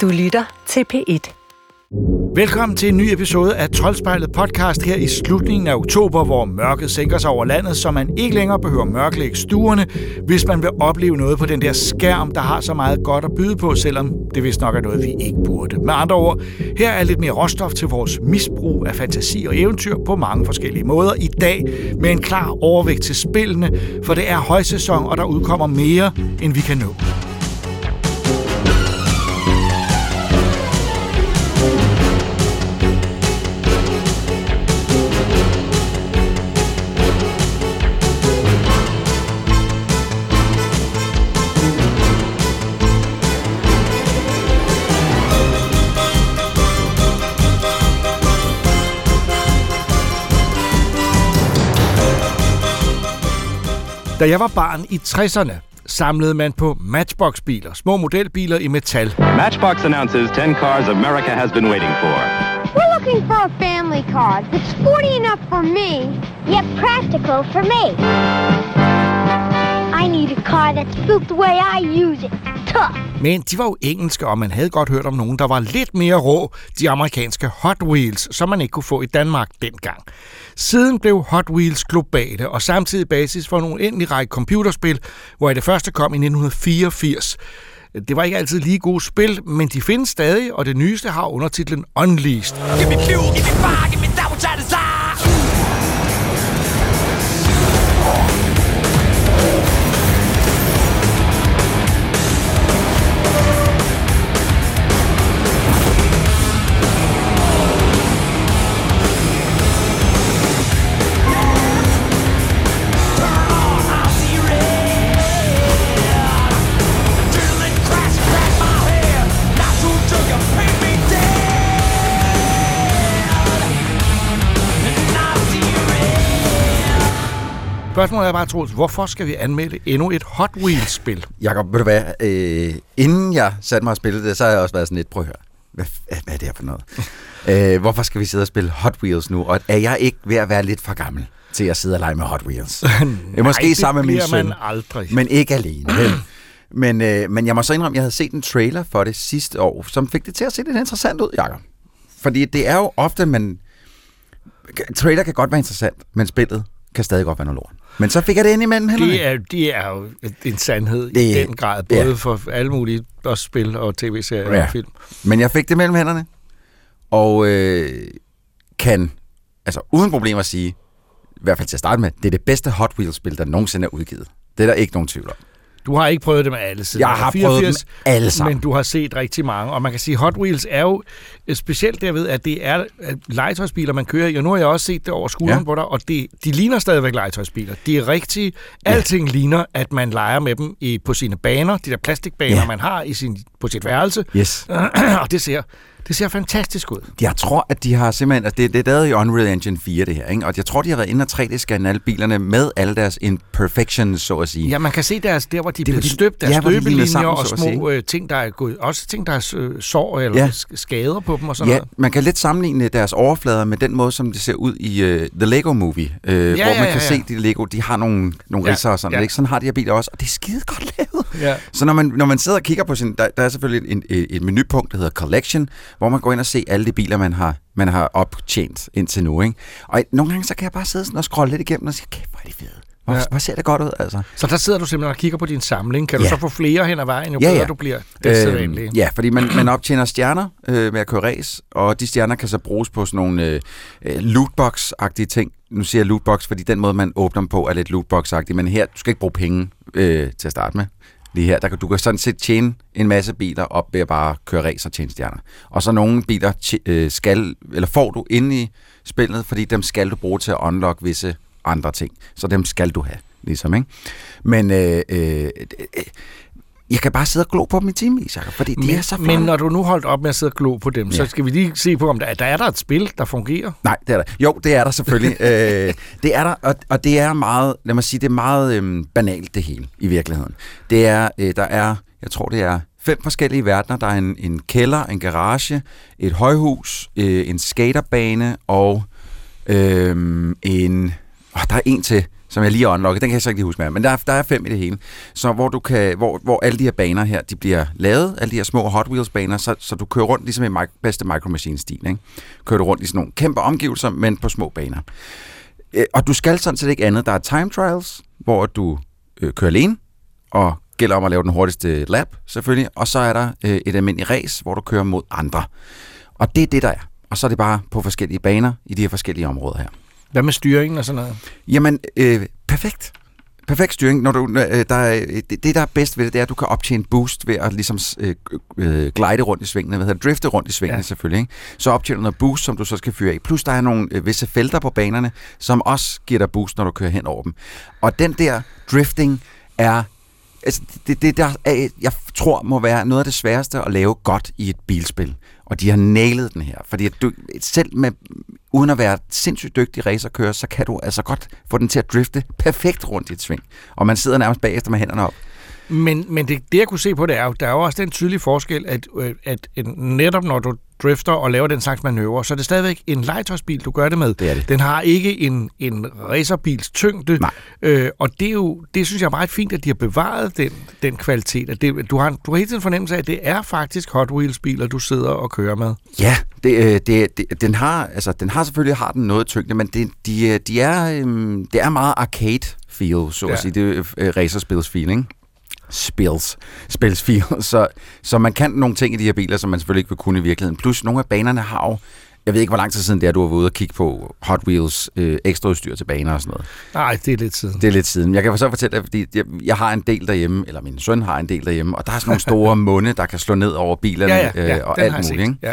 Du lytter til P1. Velkommen til en ny episode af Troldspejlet podcast her i slutningen af oktober, hvor mørket sænker sig over landet, så man ikke længere behøver mørklægge stuerne, hvis man vil opleve noget på den der skærm, der har så meget godt at byde på, selvom det vist nok er noget, vi ikke burde. Med andre ord, her er lidt mere råstof til vores misbrug af fantasi og eventyr på mange forskellige måder i dag, med en klar overvægt til spillene, for det er højsæson, og der udkommer mere, end vi kan nå. Da jeg var barn i 60'erne, samlede man på Matchbox-biler, små modelbiler i metal. Matchbox announces 10 cars America has been waiting for. We're looking for a family car that's sporty enough for me, yet practical for me. I need a car that's built the way I use it. Tough. Men de var jo engelske, og man havde godt hørt om nogen, der var lidt mere rå, de amerikanske Hot Wheels, som man ikke kunne få i Danmark dengang. Siden blev Hot Wheels globale, og samtidig basis for nogle endelig række computerspil, hvor det første kom i 1984. Det var ikke altid lige gode spil, men de findes stadig, og det nyeste har undertitlen Unleashed. Give me fuel, give me fire, give me that which I desire. Spørgsmålet er bare, Troels, hvorfor skal vi anmelde endnu et Hot Wheels-spil? Jakob, ved du hvad, øh, inden jeg satte mig og spillede det, så har jeg også været sådan lidt, prøv at høre, hvad, hvad er det her for noget? øh, hvorfor skal vi sidde og spille Hot Wheels nu? Og er jeg ikke ved at være lidt for gammel til at sidde og lege med Hot Wheels? er måske Nej, det sammen med min søn, man aldrig. men ikke alene. men, øh, men jeg må så indrømme, at jeg havde set en trailer for det sidste år, som fik det til at se lidt interessant ud, Jakob. Fordi det er jo ofte, man... Trailer kan godt være interessant, men spillet kan stadig godt være noget lort. Men så fik jeg det ind imellem hænderne. Det er, det er jo en sandhed i Det- den grad, både ja. for alle mulige også spil og tv-serier Ja. og film. Men jeg fik det mellem hænderne, og øh, kan altså uden problemer sige, i hvert fald til at starte med, det er det bedste Hot Wheels-spil, der nogensinde er udgivet. Det er der ikke nogen tvivl om. Du har ikke prøvet dem alle siden Jeg har prøvet dem alle sammen. Men du har set rigtig mange, og man kan sige, Hot Wheels er jo øh, specielt derved, at det er legetøjsbiler, man kører i, og nu har jeg også set det over skulderen Ja. på dig, og det, de ligner stadigvæk legetøjsbiler. De er rigtige. Alting ligner, at man leger med dem i, på sine baner, de der plastikbaner, Ja. man har i sin, på sit værelse, Yes. og det ser, det ser fantastisk ud. Jeg tror, at de har simpelthen... Altså det, det er lavet i Unreal Engine 4, det her. Ikke? Og jeg tror, de har været inde og 3D-scanne alle bilerne med alle deres imperfections, så at sige. Ja, man kan se deres, der, hvor de bliver støbt, deres ja, hvor de sammen, og små øh, ting, der er gået, også ting, der er øh, sår eller Ja. ja. skader på dem og sådan Ja, noget. man kan lidt sammenligne deres overflader med den måde, som det ser ud i uh, The Lego Movie, uh, ja, hvor man ja, kan ja. se, de Lego, de har nogle, nogle Ja, ridser og sådan ja. Ikke? Sådan har de her biler også, og det er skide godt lavet. Ja. Så når man, når man sidder og kigger på sin... Der, der er selvfølgelig et, et, et menupunkt, der hedder Collection, hvor man går ind og se alle de biler, man har, man har optjent indtil nu. Ikke? Og nogle gange, så kan jeg bare sidde sådan og scrolle lidt igennem og sige, kæft, hvor er de fede. Hvor, Ja. hvor ser det godt ud, altså? Så der sidder du simpelthen og kigger på din samling. Kan du Ja. så få flere hen ad vejen, jo Ja, bedre ja. du bliver? Det er øh, ja, fordi man, man optjener stjerner øh, med at køre race, og de stjerner kan så bruges på sådan nogle øh, øh, lootbox-agtige ting. Nu siger jeg lootbox, fordi den måde, man åbner dem på, er lidt lootbox-agtig, men her, du skal ikke bruge penge øh, til at starte med. Lige her, der kan, du kan sådan set tjene en masse biler op ved at bare køre racer og tjene stjerner. Og så nogle biler tje- øh, skal, eller får du inde i spillet, fordi dem skal du bruge til at unlock visse andre ting. Så dem skal du have, ligesom, ikke? Men øh, øh, øh, jeg kan bare sidde og glo på dem i timevis, Jacob, fordi de Men, er så men flotte. når du nu holdt op med at sidde og glo på dem, ja. så skal vi lige se på, om der, der er der et spil, der fungerer. Nej, det er der. Jo, det er der selvfølgelig. øh, det er der, og, og det er meget, lad mig sige, det er meget øhm, banalt det hele i virkeligheden. Det er, øh, der er, jeg tror det er fem forskellige verdener. Der er en, en kælder, en garage, et højhus, øh, en skaterbane og øhm, en, åh, der er en til, som jeg lige har unlocket. Den kan jeg så ikke lige huske mere. Men der er, der er fem i det hele. Så hvor, du kan, hvor, hvor alle de her baner her, de bliver lavet, alle de her små Hot Wheels baner, så, så du kører rundt ligesom i mic- bedste Micro Machine-stil. Ikke? Kører du rundt i sådan nogle kæmpe omgivelser, men på små baner. Øh, og du skal sådan set ikke andet. Der er time trials, hvor du øh, kører alene, og gælder om at lave den hurtigste lap, selvfølgelig. Og så er der øh, et almindeligt race, hvor du kører mod andre. Og det er det, der er. Og så er det bare på forskellige baner i de her forskellige områder her. Hvad med styringen og sådan noget? Jamen, øh, perfekt. Perfekt styring. Når du, øh, der er, det, det, der er bedst ved det, det er, at du kan optjene boost ved at ligesom øh, øh, glide rundt i svingene, hvad hedder drifte rundt i svingene Ja. selvfølgelig. Ikke? Så optjener du noget boost, som du så skal fyre af. Plus der er nogle øh, visse felter på banerne, som også giver dig boost, når du kører hen over dem. Og den der drifting er altså, det, det der, er, jeg tror må være noget af det sværeste at lave godt i et bilspil. Og de har nailet den her. Fordi at du, selv med, uden at være sindssygt dygtig racerkører, så kan du altså godt få den til at drifte perfekt rundt i et sving. Og man sidder nærmest bagefter med hænderne op. Men, men det, det, jeg kunne se på, det er jo, der er jo også den tydelige forskel, at, øh, at netop når du drifter og laver den slags manøvrer, så er det stadigvæk en legetøjsbil, du gør det med. Det er det. Den har ikke en, en racerbils tyngde, Nej. øh, og det, er jo, det synes jeg er meget fint, at de har bevaret den, den kvalitet. At det, du, har, du har hele tiden fornemmelse af, at det er faktisk Hot Wheels-biler, du sidder og kører med. Ja, det, øh, det, det, den har altså den har selvfølgelig har den noget tyngde, men det, de, øh, de er øhm, det er meget arcade feel, så Ja. at sige, det er øh, racerspils feel, ikke? Spils, spils feel. Så, så man kan nogle ting i de her biler, som man selvfølgelig ikke vil kunne i virkeligheden. Plus nogle af banerne har jo jeg ved ikke, hvor lang tid siden det er, du har været ude og kigge på Hot Wheels øh, ekstra udstyr til baner og sådan noget. Nej, det er lidt siden. Det er lidt siden. Jeg kan så fortælle dig, fordi jeg, jeg har en del derhjemme, eller min søn har en del derhjemme, og der er sådan nogle store munde, der kan slå ned over bilerne Ja, ja, ja, øh, og alt muligt. Ikke? Ja.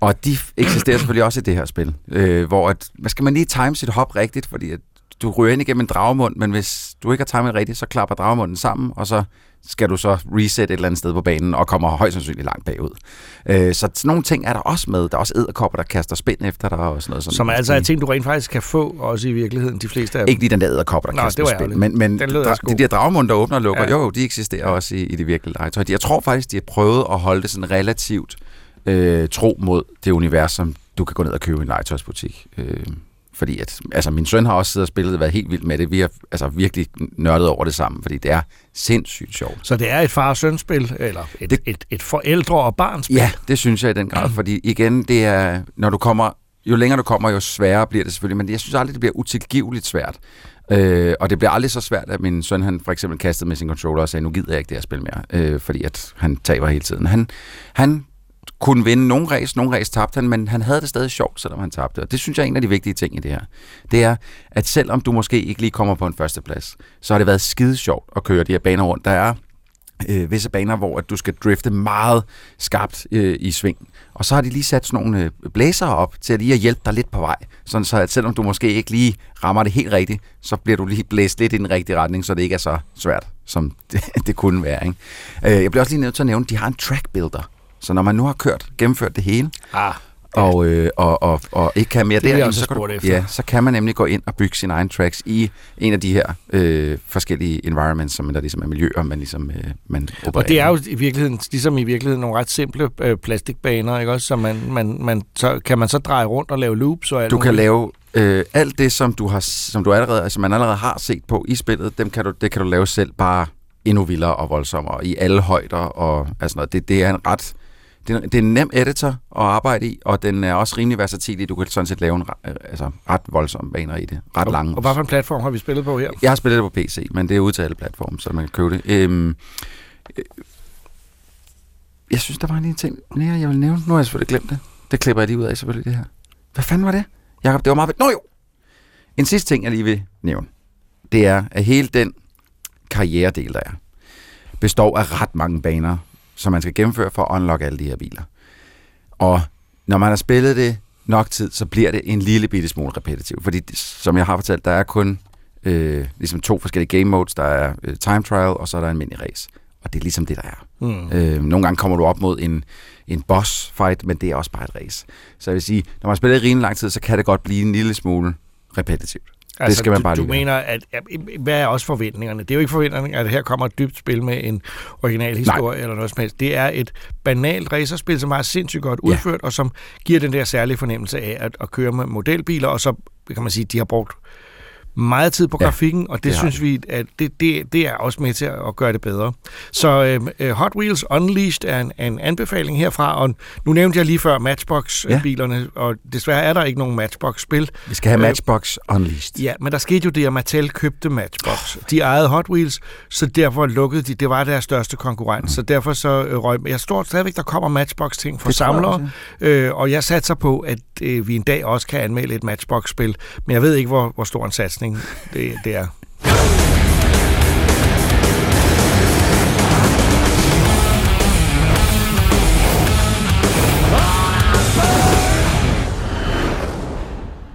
Og de eksisterer selvfølgelig også i det her spil, øh, hvor at, hvad skal man lige time sit hop rigtigt, fordi at du ryger ind igennem en dragemund, men hvis du ikke har timet rigtigt, så klapper dragemunden sammen, og så skal du så reset et eller andet sted på banen, og kommer højst sandsynligt langt bagud. Øh, så sådan nogle ting er der også med. Der er også æderkopper, der kaster spind efter dig og sådan noget. Sådan Som altså er ting, du rent faktisk kan få, også i virkeligheden, de fleste af dem. Ikke lige den der æderkopper, der Nå, kaster ærgerligt. Men, men dra- god. de der dragemunde, der åbner og lukker, ja. jo, de eksisterer også i, i det virkelige legetøj. Jeg tror faktisk, de har prøvet at holde det sådan relativt øh, tro mod det univers, som du kan gå ned og købe i en legetøjsbutik. Øh, fordi at, altså min søn har også siddet og spillet og været helt vild med det. Vi har altså virkelig nørdet over det sammen, fordi det er sindssygt sjovt. Så det er et far-søn-spil, eller et, det... Det- et, et forældre- og barnspil. Ja, det synes jeg i den grad, fordi igen, det er, når du kommer, jo længere du kommer, jo sværere bliver det selvfølgelig, men jeg synes aldrig, det bliver utilgiveligt svært. Øh, og det bliver aldrig så svært, at min søn han for eksempel kastede med sin controller og sagde, nu gider jeg ikke det her spil mere, øh, fordi at han taber hele tiden. Han, han kunne vinde nogle race, nogle race tabte han, men han havde det stadig sjovt, selvom han tabte. Og det synes jeg er en af de vigtige ting i det her. Det er, at selvom du måske ikke lige kommer på en førsteplads, så har det været skide sjovt at køre de her baner rundt. Der er øh, visse baner, hvor at du skal drifte meget skarpt øh, i sving. Og så har de lige sat sådan nogle øh, blæser op til at lige at hjælpe dig lidt på vej. Sådan så at selvom du måske ikke lige rammer det helt rigtigt, så bliver du lige blæst lidt i den rigtige retning, så det ikke er så svært, som det, det kunne være. Ikke? Øh, jeg bliver også lige nødt til at nævne, at de har en track builder. Så når man nu har kørt, gennemført det hele, Ah, og, øh, og, og, og ikke kan mere Det vil jeg der, også så, kan du, efter. ja, så kan man nemlig gå ind og bygge sine egne tracks i en af de her øh, forskellige environments, som der ligesom er miljøer, man ligesom øh, man opererer og det er jo i virkeligheden, ligesom i virkeligheden, nogle ret simple øh, plastikbaner, ikke også? Så, man, man, man, så kan man så dreje rundt og lave loops og alt Du kan muligt. lave øh, alt det, som du har, som du allerede, altså man allerede har set på i spillet, dem kan du, det kan du lave selv bare endnu vildere og voldsommere i alle højder og altså noget. Det, det er en ret det er, det er en nem editor at arbejde i, og den er også rimelig versatil. Du kan sådan set lave en re- altså, ret voldsomme baner i det. Ret lange. Og hvad for en platform har vi spillet på her? Jeg har spillet det på PC, men det er platforme, så man kan købe det. Øhm, øh, jeg synes, der var en lille ting mere, jeg vil nævne. Nu har jeg selvfølgelig glemt det. Det klipper jeg lige ud af, selvfølgelig, det her. Hvad fanden var det? Jakob, det var meget... Nå jo! En sidste ting, jeg lige vil nævne, det er, at hele den karrieredel, der er, består af ret mange baner, som man skal gennemføre for at unlock alle de her biler. Og når man har spillet det nok tid, så bliver det en lille bitte smule repetitivt. Fordi, som jeg har fortalt, der er kun øh, ligesom to forskellige game modes. Der er øh, time trial, og så er der en mini race. Og det er ligesom det, der er. Mm. Øh, nogle gange kommer du op mod en, en boss fight, men det er også bare et race. Så jeg vil sige, når man har spillet i rimelig lang tid, så kan det godt blive en lille smule repetitivt. Det skal man Altså, du, bare du være. mener, at ja, hvad er også forventningerne? Det er jo ikke forventningen, at her kommer et dybt spil med en original historie eller noget som helst. Det er et banalt racerspil, som er sindssygt godt Ja. udført, og som giver den der særlige fornemmelse af at, at køre med modelbiler, og så kan man sige, at de har brugt meget tid på Ja, grafikken, og det, det synes vi, at det, det, det er også med til at gøre det bedre. Så øh, Hot Wheels Unleashed er en, en anbefaling herfra, og nu nævnte jeg lige før Matchbox-bilerne, og desværre er der ikke nogen Matchbox-spil. Vi skal have Øh, Matchbox Unleashed. Ja, men der skete jo det, at Mattel købte Matchbox. De ejede Hot Wheels, så derfor lukkede de. Det var deres største konkurrent, så derfor så øh, røg... Jeg står stadigvæk, der kommer Matchbox-ting for Det tror jeg samlere, øh, og jeg satser på, at øh, vi en dag også kan anmelde et Matchbox-spil, men jeg ved ikke, hvor, hvor stor en satsning det, det er.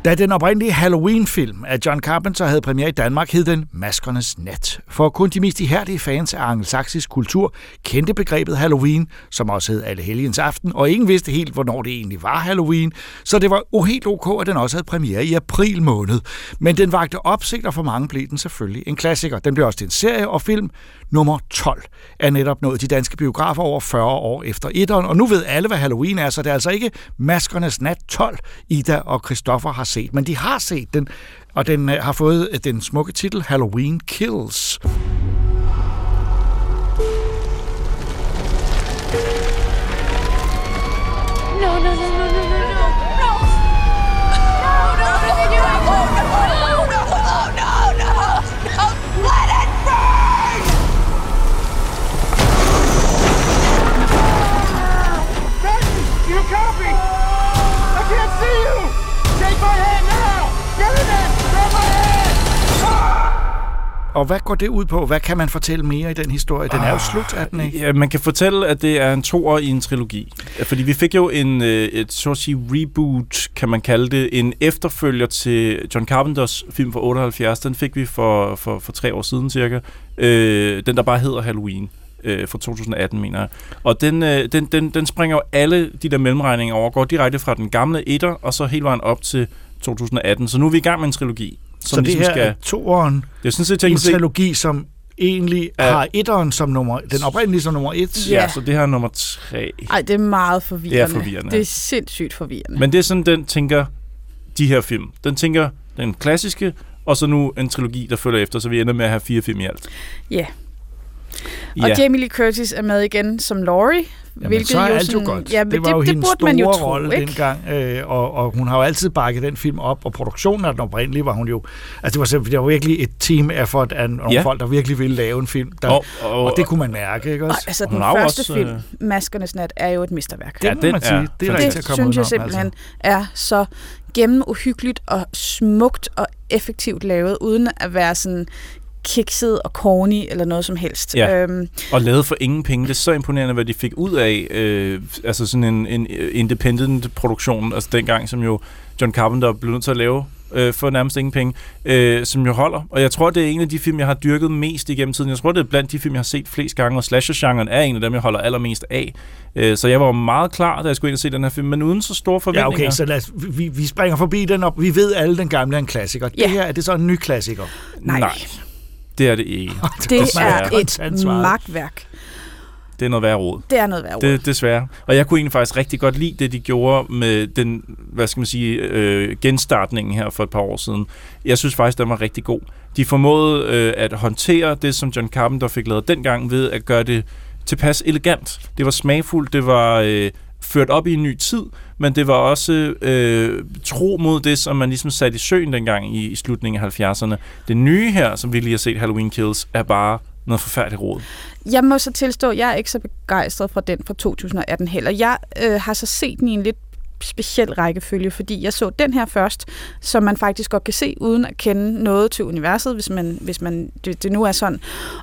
Da den oprindelige Halloween-film af John Carpenter havde premiere i Danmark, hed den Maskernes Nat. For kun de mest ihærdige fans af angelsaksisk kultur kendte begrebet Halloween, som også hed Allehelgens Aften, og ingen vidste helt, hvornår det egentlig var Halloween, så det var helt ok, at den også havde premiere i april måned. Men den vagte opsigt, og for mange blev den selvfølgelig en klassiker. Den blev også til en serie, og film nummer 12 er netop nået de danske biografer over 40 år efter etteren, og nu ved alle, hvad Halloween er, så det er altså ikke Maskernes Nat 12, Ida og Christoffer har set, men de har set den, og den øh, har fået øh, den smukke titel Halloween Kills. Og hvad går det ud på? Hvad kan man fortælle mere i den historie? Den er jo slut, er den ikke? Ja, man kan fortælle, at det er en toer i en trilogi. Fordi vi fik jo en, øh, et så at sige reboot, kan man kalde det, en efterfølger til John Carpenters film fra 78. Den fik vi for, for, for tre år siden cirka. Øh, den, der bare hedder Halloween øh, fra 2018, mener jeg. Og den, øh, den, den, den springer jo alle de der mellemregninger over, går direkte fra den gamle etter, og så hele vejen op til 2018. Så nu er vi i gang med en trilogi. Så det her er toeren, det er sådan set en trilogi, som egentlig Ja. har etteren som nummer, den oprindelige som nummer et. Ja, Ja. så det her er nummer tre. Ej, det er meget forvirrende. Det er forvirrende. Det er sindssygt forvirrende. Men det er sådan, den tænker de her film. Den tænker den klassiske, og så nu en trilogi, der følger efter, så vi ender med at have fire film i alt. Ja. Og Ja, Jamie Lee Curtis er med igen som Laurie. Jamen, hvilket så er jo alt jo sådan- godt. Ja, det var jo det, det hendes burde man jo store tro, rolle ikke? dengang, øh, og, og hun har jo altid bakket den film op, og produktionen af den oprindelige var hun jo... Altså, det var, simpelthen- det var virkelig et team effort af nogle Ja. folk, der virkelig ville lave en film, der, og, og, og, og det kunne man mærke, ikke Og, også? altså, Hun den jo første også, film, øh, Maskernes Nat, er jo et mesterværk. Det Ja, den man sige. er Det er Det komme synes jeg udenom, simpelthen Altså. er så gennemuhyggeligt og smukt og effektivt lavet, uden at være sådan kikset og corny eller noget som helst. Ja. Øhm, og lavet for ingen penge. Det er så imponerende, hvad de fik ud af øh, altså sådan en, en independent produktion, altså dengang, som jo John Carpenter blev nødt til at lave øh, for nærmest ingen penge, øh, som jo holder. Og jeg tror, det er en af de film, jeg har dyrket mest igennem tiden. Jeg tror, det er blandt de film, jeg har set flest gange, og slasher-genren er en af dem, jeg holder allermest af. Øh, så jeg var meget klar, da jeg skulle ind og se den her film, men uden så store Ja, forventninger. okay, så lad os, vi, vi springer forbi den, og vi ved alle, den gamle er en klassiker. Ja. Det her, er det så en ny klassiker? Nej. Nej. Det er det ikke. det er et magtværk. Det er noget værre råd. Det er noget værd. Det, desværre. Og jeg kunne egentlig faktisk rigtig godt lide det, de gjorde med den, hvad skal man sige, øh, genstartningen her for et par år siden. Jeg synes faktisk, den var rigtig god. De formåede øh, at håndtere det, som John Carpenter fik lavet dengang ved at gøre det tilpas elegant. Det var smagfuldt, det var øh, ført op i en ny tid, men det var også øh, tro mod det, som man ligesom satte i søen dengang i, i slutningen af 70'erne. Det nye her, som vi lige har set, Halloween Kills, er bare noget forfærdeligt råd. Jeg må så tilstå, at jeg er ikke så begejstret for den fra 2018 heller. Jeg øh, har så set den i en lidt speciel rækkefølge, fordi jeg så den her først, som man faktisk godt kan se, uden at kende noget til universet, hvis man, hvis man det, det nu er sådan.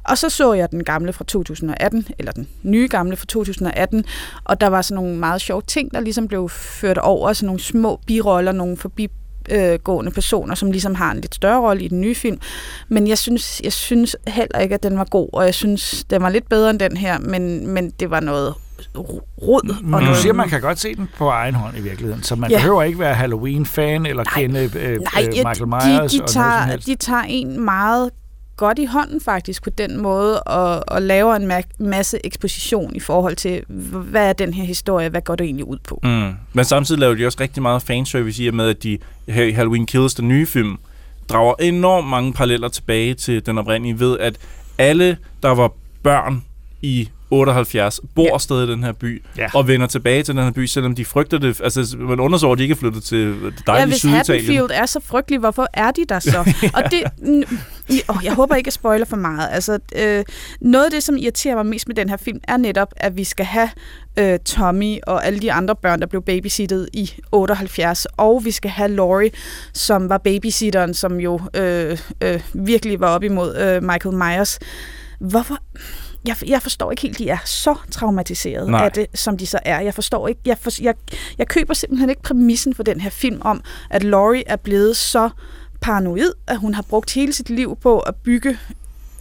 Og så så jeg den gamle fra 2018, eller den nye gamle fra 2018, og der var sådan nogle meget sjove ting, der ligesom blev ført over, sådan nogle små biroller, nogle forbi øh, gående personer, som ligesom har en lidt større rolle i den nye film. Men jeg synes, jeg synes heller ikke, at den var god, og jeg synes, den var lidt bedre end den her, men, men det var noget rod. Og og du noget, siger, man kan godt se den på egen hånd i virkeligheden, så man Ja. behøver ikke være Halloween-fan eller Nej. kende øh, Nej, øh, Michael de, Myers de, og noget som tager, de tager en meget godt i hånden faktisk på den måde, og, og laver en ma- masse eksposition i forhold til, hvad er den her historie, hvad går det egentlig ud på? Mm. Men samtidig laver de også rigtig meget fanservice i og med, at de her i Halloween Kills, den nye film, drager enormt mange paralleller tilbage til den oprindelige ved, at alle, der var børn i 78, bor ja. stadig i den her by, Ja. og vender tilbage til den her by, selvom de frygter det. Altså, man undersøger, at de ikke er flyttet til det Ja, dejlige hvis Syditalien. Haddonfield er så frygtelig, hvorfor er de der så? Og det, åh, jeg håber ikke, jeg spoiler for meget. Altså, øh, noget af det, som irriterer mig mest med den her film, er netop, at vi skal have øh, Tommy og alle de andre børn, der blev babysittet i 78, og vi skal have Laurie, som var babysitteren, som jo øh, øh, virkelig var op imod øh, Michael Myers. Hvorfor? Jeg, jeg forstår ikke helt, de er så traumatiseret Nej. af det, som de så er. Jeg forstår ikke, jeg, for, jeg, jeg køber simpelthen ikke præmissen for den her film om, at Laurie er blevet så paranoid, at hun har brugt hele sit liv på at bygge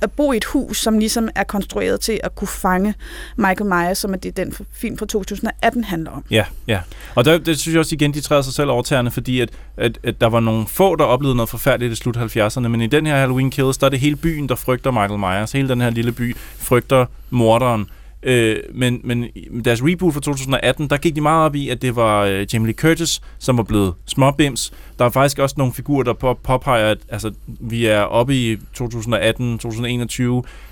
at bo i et hus, som ligesom er konstrueret til at kunne fange Michael Myers, som er det, den film fra 2018 handler om. Ja, ja. Og der, det synes jeg også igen, de træder sig selv over tæerne, fordi at, at, at der var nogle få, der oplevede noget forfærdeligt i slut 70'erne, men i den her Halloween Kills, der er det hele byen, der frygter Michael Myers. Hele den her lille by frygter morderen. Øh, men, men deres reboot fra 2018, der gik de meget op i, at det var øh, Jamie Lee Curtis, som var blevet småbims. Der er faktisk også nogle figurer, der på, påpeger, at altså, vi er oppe i 2018-2021,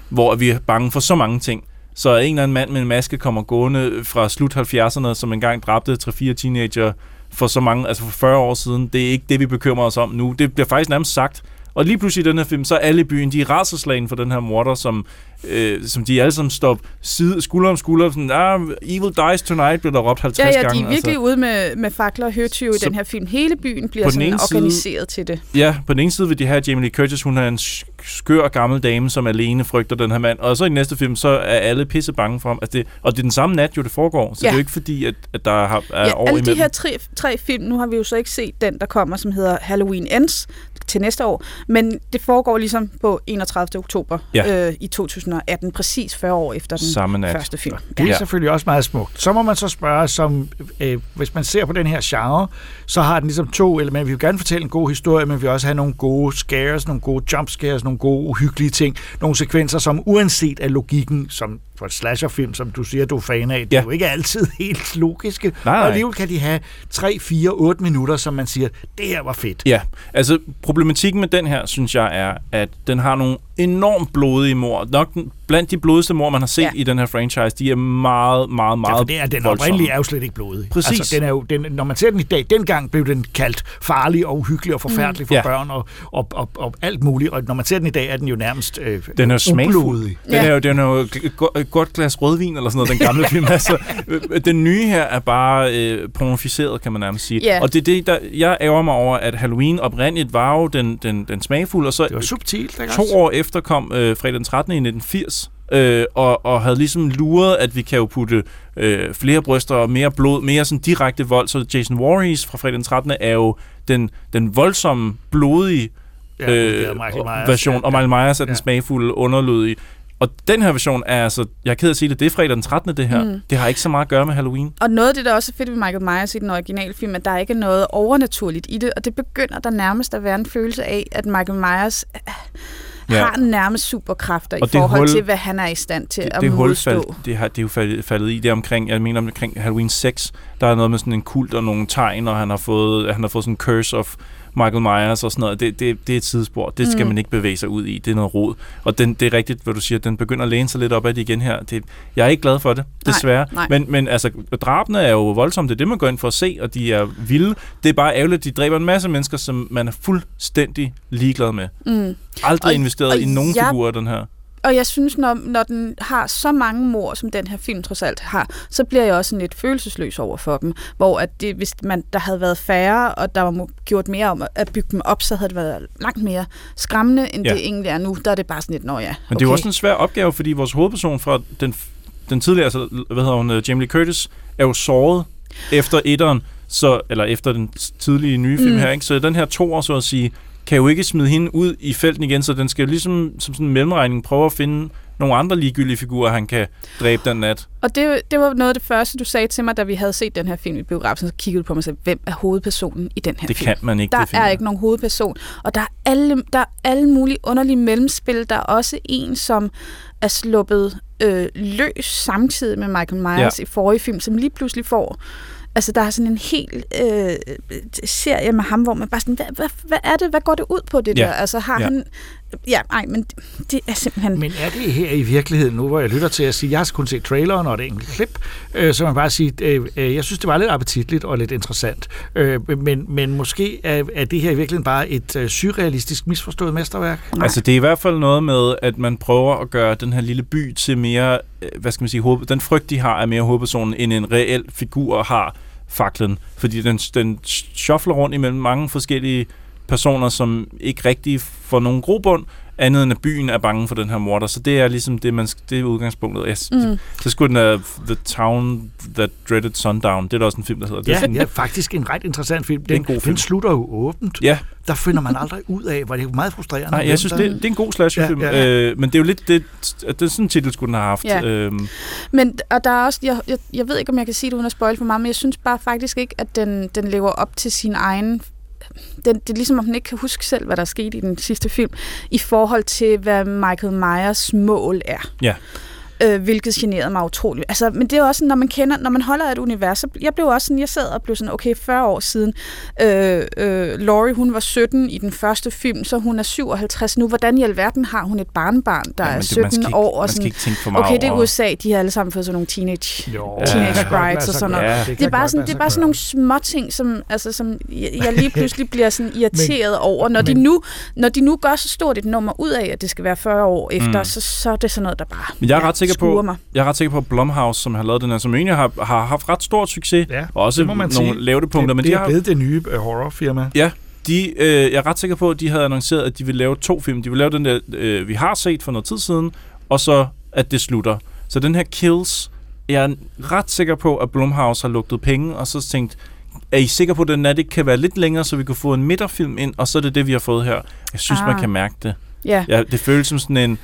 hvor vi er bange for så mange ting. Så en eller anden mand med en maske kommer gående fra slut 70'erne, som engang dræbte 3-4 teenager for så mange, altså for 40 år siden. Det er ikke det, vi bekymrer os om nu. Det bliver faktisk nærmest sagt. Og lige pludselig i den her film, så er alle i byen, de er raserslagen for den her morder, som, øh, som de alle sammen står side, skulder om skulder. Sådan, ah, evil dies tonight, bliver der råbt 50 Ja, ja, gange. de er virkelig altså. ude med, med fakler og høtyve i den her film. Hele byen bliver sådan ene side- organiseret til det. Ja, på den ene side vil de have Jamie Lee Curtis, hun er en sk- skør gammel dame, som alene frygter den her mand. Og så i næste film, så er alle pisse bange for ham. Altså det, og det er den samme nat, jo det foregår. Så Ja. det er jo ikke fordi, at, at der har, er Ja, over alle de imellem. her tre, tre film, nu har vi jo så ikke set den, der kommer, som hedder Halloween Ends til næste år, men det foregår ligesom på 31. oktober Ja. øh, i 2018, præcis 40 år efter den Samme nat. første film. Det er Ja. selvfølgelig også meget smukt. Så må man så spørge, som, øh, hvis man ser på den her genre, så har den ligesom to elementer. Vi vil gerne fortælle en god historie, men vi vil også have nogle gode scares, nogle gode jump scares, nogle gode uhyggelige ting, nogle sekvenser, som uanset af logikken, som for et slasherfilm, som du siger, du er fan af, det Ja. er jo ikke altid helt logiske. Nej, nej. Og alligevel kan de have 3, 4, 8 minutter, som man siger, det her var fedt. Ja, altså problematikken med den her, synes jeg, er, at den har nogle enormt blodige mor. Nok den, blandt de blodigste mor, man har set Ja. ja. i den her franchise, de er meget, meget, meget Ja, for det er, den voldsomme. oprindelige er jo slet ikke blodig. Præcis. Altså, den er jo, den, når man ser den i dag, dengang blev den kaldt farlig og uhyggelig og forfærdelig for Ja. børn og, og, og, og alt muligt. Og når man ser den i dag, er den jo nærmest øh, Den er smagfuld. ublodig. Den Ja. er jo, den er jo et go- et godt glas rødvin, eller sådan noget, den gamle film. Altså, øh, den nye her er bare øh, pornificeret, kan man nærmest sige. Ja. Og det er det, der, jeg ærger mig over, at Halloween oprindeligt var jo den, den, den smagfulde, og så Det var subtilt, ikke to også? år efter kom øh, fredag den 13. i 1980, øh, og, og havde ligesom luret, at vi kan jo putte øh, flere bryster og mere blod, mere sådan direkte vold. Så Jason Voorhees fra fredag den 13. er jo den, den voldsomme, blodige Ja, øh, Michael Myers, version, ja, og Michael Myers er den Ja. smagfulde, underlydige. Og den her version er altså, jeg er ked af at sige det, det er fredag den 13. det her. Mm. Det har ikke så meget at gøre med Halloween. Og noget af det, der også er fedt ved Michael Myers i den originale film, at der ikke er noget overnaturligt i det, og det begynder der nærmest at være en følelse af, at Michael Myers øh, Ja. har nærmest superkræfter Og i forhold hul- til, hvad han er i stand til det, at det hul modstå. fald, det, har, det er jo faldet, faldet i det omkring, jeg mener omkring Halloween 6, der er noget med sådan en kult og nogle tegn, og han har fået, han har fået sådan en curse of Michael Myers og sådan noget. Det, det, det er et tidsspor. Det skal Mm. man ikke bevæge sig ud i. Det er noget rod. Og den, det er rigtigt, hvad du siger. Den begynder at læne sig lidt op ad det igen her. Det, jeg er ikke glad for det, desværre. nej. Men, men altså, drabene er jo voldsomme. Det er det, man går ind for at se, og de er vilde. Det er bare ærgerligt, at de dræber en masse mennesker, som man er fuldstændig ligeglad med. Mm. Aldrig Og- investeret og i nogen jeg- figurer, den her. Og jeg synes, når, når den har så mange mor, som den her film trods alt har, så bliver jeg også sådan lidt følelsesløs over for dem. Hvor at det, hvis man, der havde været færre, og der var gjort mere om at bygge dem op, så havde det været langt mere skræmmende, end Ja. det egentlig er nu. Der er det bare sådan lidt, nå ja, Men okay. det er jo også en svær opgave, fordi vores hovedperson fra den, den tidligere, altså, hvad hedder hun, øh, Jamie Lee Curtis, er jo såret efter etteren, så, eller efter den tidlige nye film mm. her, ikke? Så den her to år, så at sige, kan jo ikke smide hende ud i felten igen, så den skal jo ligesom som sådan en mellemregning prøve at finde nogle andre ligegyldige figurer, han kan dræbe den nat. Og det, det var noget af det første, du sagde til mig, da vi havde set den her film i biografen, så kiggede du på mig og sagde, hvem er hovedpersonen i den her Det film? kan man ikke Der definere. er ikke nogen hovedperson, og der er alle, der er alle mulige underlige mellemspil. Der er også en, som er sluppet øh, løs samtidig med Michael Myers ja. i forrige film, som lige pludselig får Altså, der er sådan en hel øh, serie med ham, hvor man bare sådan, hvad, hvad, hvad er det? Hvad går det ud på, det Ja. der? Altså, har Ja. han... Ja, nej, men det, det er simpelthen... Men er det her i virkeligheden, nu hvor jeg lytter til at sige, jeg har kun set traileren og et enkelt klip, øh, så man bare sige, øh, øh, jeg synes, det var lidt appetitligt og lidt interessant. Øh, men, men måske er, er det her i virkeligheden bare et øh, surrealistisk misforstået mesterværk. Nej. Altså, det er i hvert fald noget med, at man prøver at gøre den her lille by til mere, øh, hvad skal man sige, hoved, den frygt, de har, er mere hovedpersonen, end en reel figur har faklen. Fordi den, den shuffler rundt imellem mange forskellige personer, som ikke rigtig får nogen grobund, andet end at byen er bange for den her morder. Så det er ligesom det, man, det er udgangspunktet. Jeg, Mm. Så skulle den have The Town That Dreaded Sundown. Det er der også en film, der hedder. Det er Ja, sådan- ja, faktisk en ret interessant film. er en Den, god den film. slutter jo åbent. ja. Der finder man aldrig ud af, hvor det er meget frustrerende. Nej, jeg synes, det, det er en god slasherfilm, Ja, ja, ja. ja. Øh, men det er jo lidt det, at det er sådan en titel, skulle den have haft. Ja. Øhm, Men, og der er også, jeg, jeg, jeg ved ikke, om jeg kan sige det uden at spoil for meget, men jeg synes bare faktisk ikke, at den, den lever op til sin egen... Den, det er ligesom, om den ikke kan huske selv, hvad der er sket i den sidste film, i forhold til, hvad Michael Myers mål er. Ja. Øh, hvilket generede mig utroligt. Altså, men det er også sådan, når man kender, når man holder et univers, så jeg blev også sådan, jeg sad og blev sådan, okay, 40 år siden, øh, øh, Laurie, hun var 17 i den første film, så hun er 57 nu. Hvordan i alverden har hun et barnbarn, der ja, er men 17 man skal ikke, år? Og man skal sådan, ikke tænke for meget okay, det er over. USA, de har alle sammen fået sådan nogle teenage Jo, Teenage det godt Brides og sådan noget. Ja. det kan er bare sådan, det er bare sådan nogle små ting, som, altså, som jeg, jeg lige pludselig bliver sådan irriteret men, over. Når, de men- nu, når de nu gør så stort et nummer ud af, at det skal være 40 år efter, Mm. så, så er det sådan noget, der bare Men jeg er ret sikker på, mig. jeg er ret sikker på, at Blumhouse, som har lavet den her, som egentlig har, har haft ret stor succes, Ja, og også det må man nogle sige. lavdepunkter, det, men det de er har, blevet det nye øh, horrorfirma. ja, de, øh, jeg er ret sikker på, at de havde annonceret, at de ville lave to film. De ville lave den der, øh, vi har set for noget tid siden, og så at det slutter. Så den her Kills, jeg er ret sikker på, at Blumhouse har lugtet penge, og så tænkt, er I sikre på, at den nat ikke kan være lidt længere, så vi kan få en midterfilm ind, og så er det det, vi har fået her. Jeg synes, Ah. man kan mærke det. Ja. Ja, det føles som sådan en...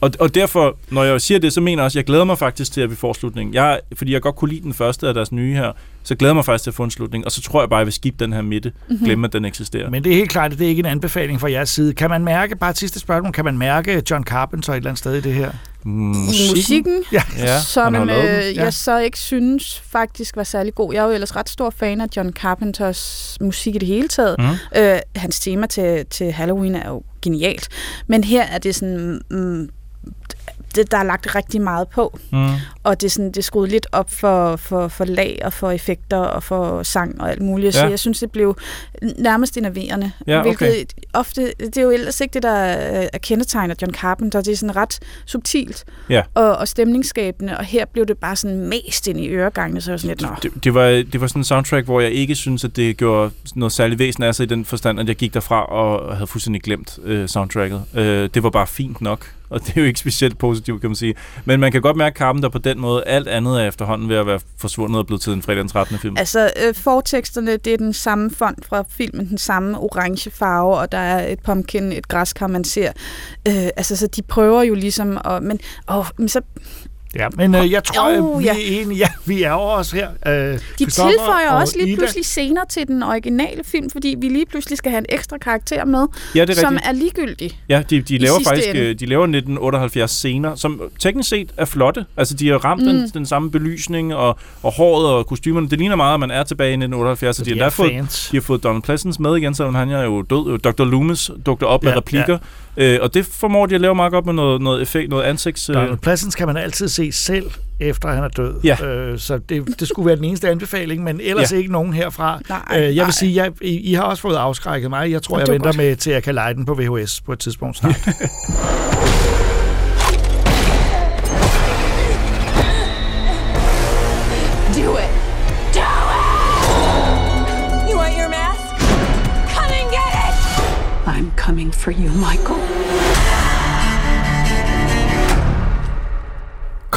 Og, og derfor, når jeg siger det, så mener jeg også, at jeg glæder mig faktisk til, at vi får slutningen. Jeg, fordi jeg godt kunne lide den første af deres nye her, så glæder jeg mig faktisk til at få en slutning. Og så tror jeg bare, at jeg vil skifte den her midte. Mhm. Mm-hmm. Glemme, at den eksisterer. Men det er helt klart, at det er ikke en anbefaling fra jeres side. Kan man mærke, bare et sidste spørgsmål, kan man mærke John Carpenter et eller andet sted i det her? Mm, Musikken, Ja, Ja, som øh, Ja. jeg så ikke synes faktisk var særlig god. Jeg er jo ellers ret stor fan af John Carpenters musik i det hele taget. Mhm. Øh, hans tema til, til Halloween er jo genialt. Men her er det sådan... Mm, det, der er lagt rigtig meget på, Mm. og det er, sådan, det er skruet lidt op for, for, for lag og for effekter og for sang og alt muligt. Ja. Så jeg synes, det blev nærmest enerverende. Ja, okay. Hvilket ofte, det er jo ellers ikke det, der er kendetegner John Carpenter. Det er sådan ret subtilt Ja. og, og stemningsskabende, og her blev det bare sådan mest ind i øregangene, så jeg sådan lidt, nå. Det, det, var, det var sådan en soundtrack, hvor jeg ikke synes, at det gjorde noget særligt væsen af sig i den forstand, at jeg gik derfra og havde fuldstændig glemt øh, soundtracket. Øh, det var bare fint nok, og det er jo ikke specielt positivt, kan man sige. Men man kan godt mærke kampen, der på den måde. Alt andet er efterhånden ved at være forsvundet og blevet til en fredag den 13. film. Altså, øh, forteksterne, det er den samme font fra filmen, den samme orange farve, og der er et pumpkin, et græskar, man ser. Øh, altså, så de prøver jo ligesom, at, men, åh, men så, Ja, men øh, jeg tror, at vi ja. er enige. Ja, vi er over os her. Øh, de tilføjer og også lige Ida. pludselig scener til den originale film, fordi vi lige pludselig skal have en ekstra karakter med, ja, det er som rigtigt. er ligegyldig. Ja, de, de laver faktisk ende. øh, de laver 1978 scener, som teknisk set er flotte. Altså, de har ramt mm. den, den samme belysning og, og håret og kostymerne. Det ligner meget, at man er tilbage i 1978, så de, de har fået, de har fået Donald Pleasence med igen, selvom han er jo død. Dr. Loomis dukker op Ja, med replikker, øh, og det formår de at lave meget godt med noget, noget effekt, noget ansigts... Øh, Donald Pleasence kan man altid se selv, efter han er død. Ja. Øh, så det, det skulle være den eneste anbefaling, men ellers Ja. ikke nogen herfra. Nej, øh, jeg nej. vil sige, jeg, I, I har også fået afskrækket mig. Jeg tror, Nå, jeg venter godt. med til, at jeg kan lege den på VHS på et tidspunkt snart. Coming for you, Michael.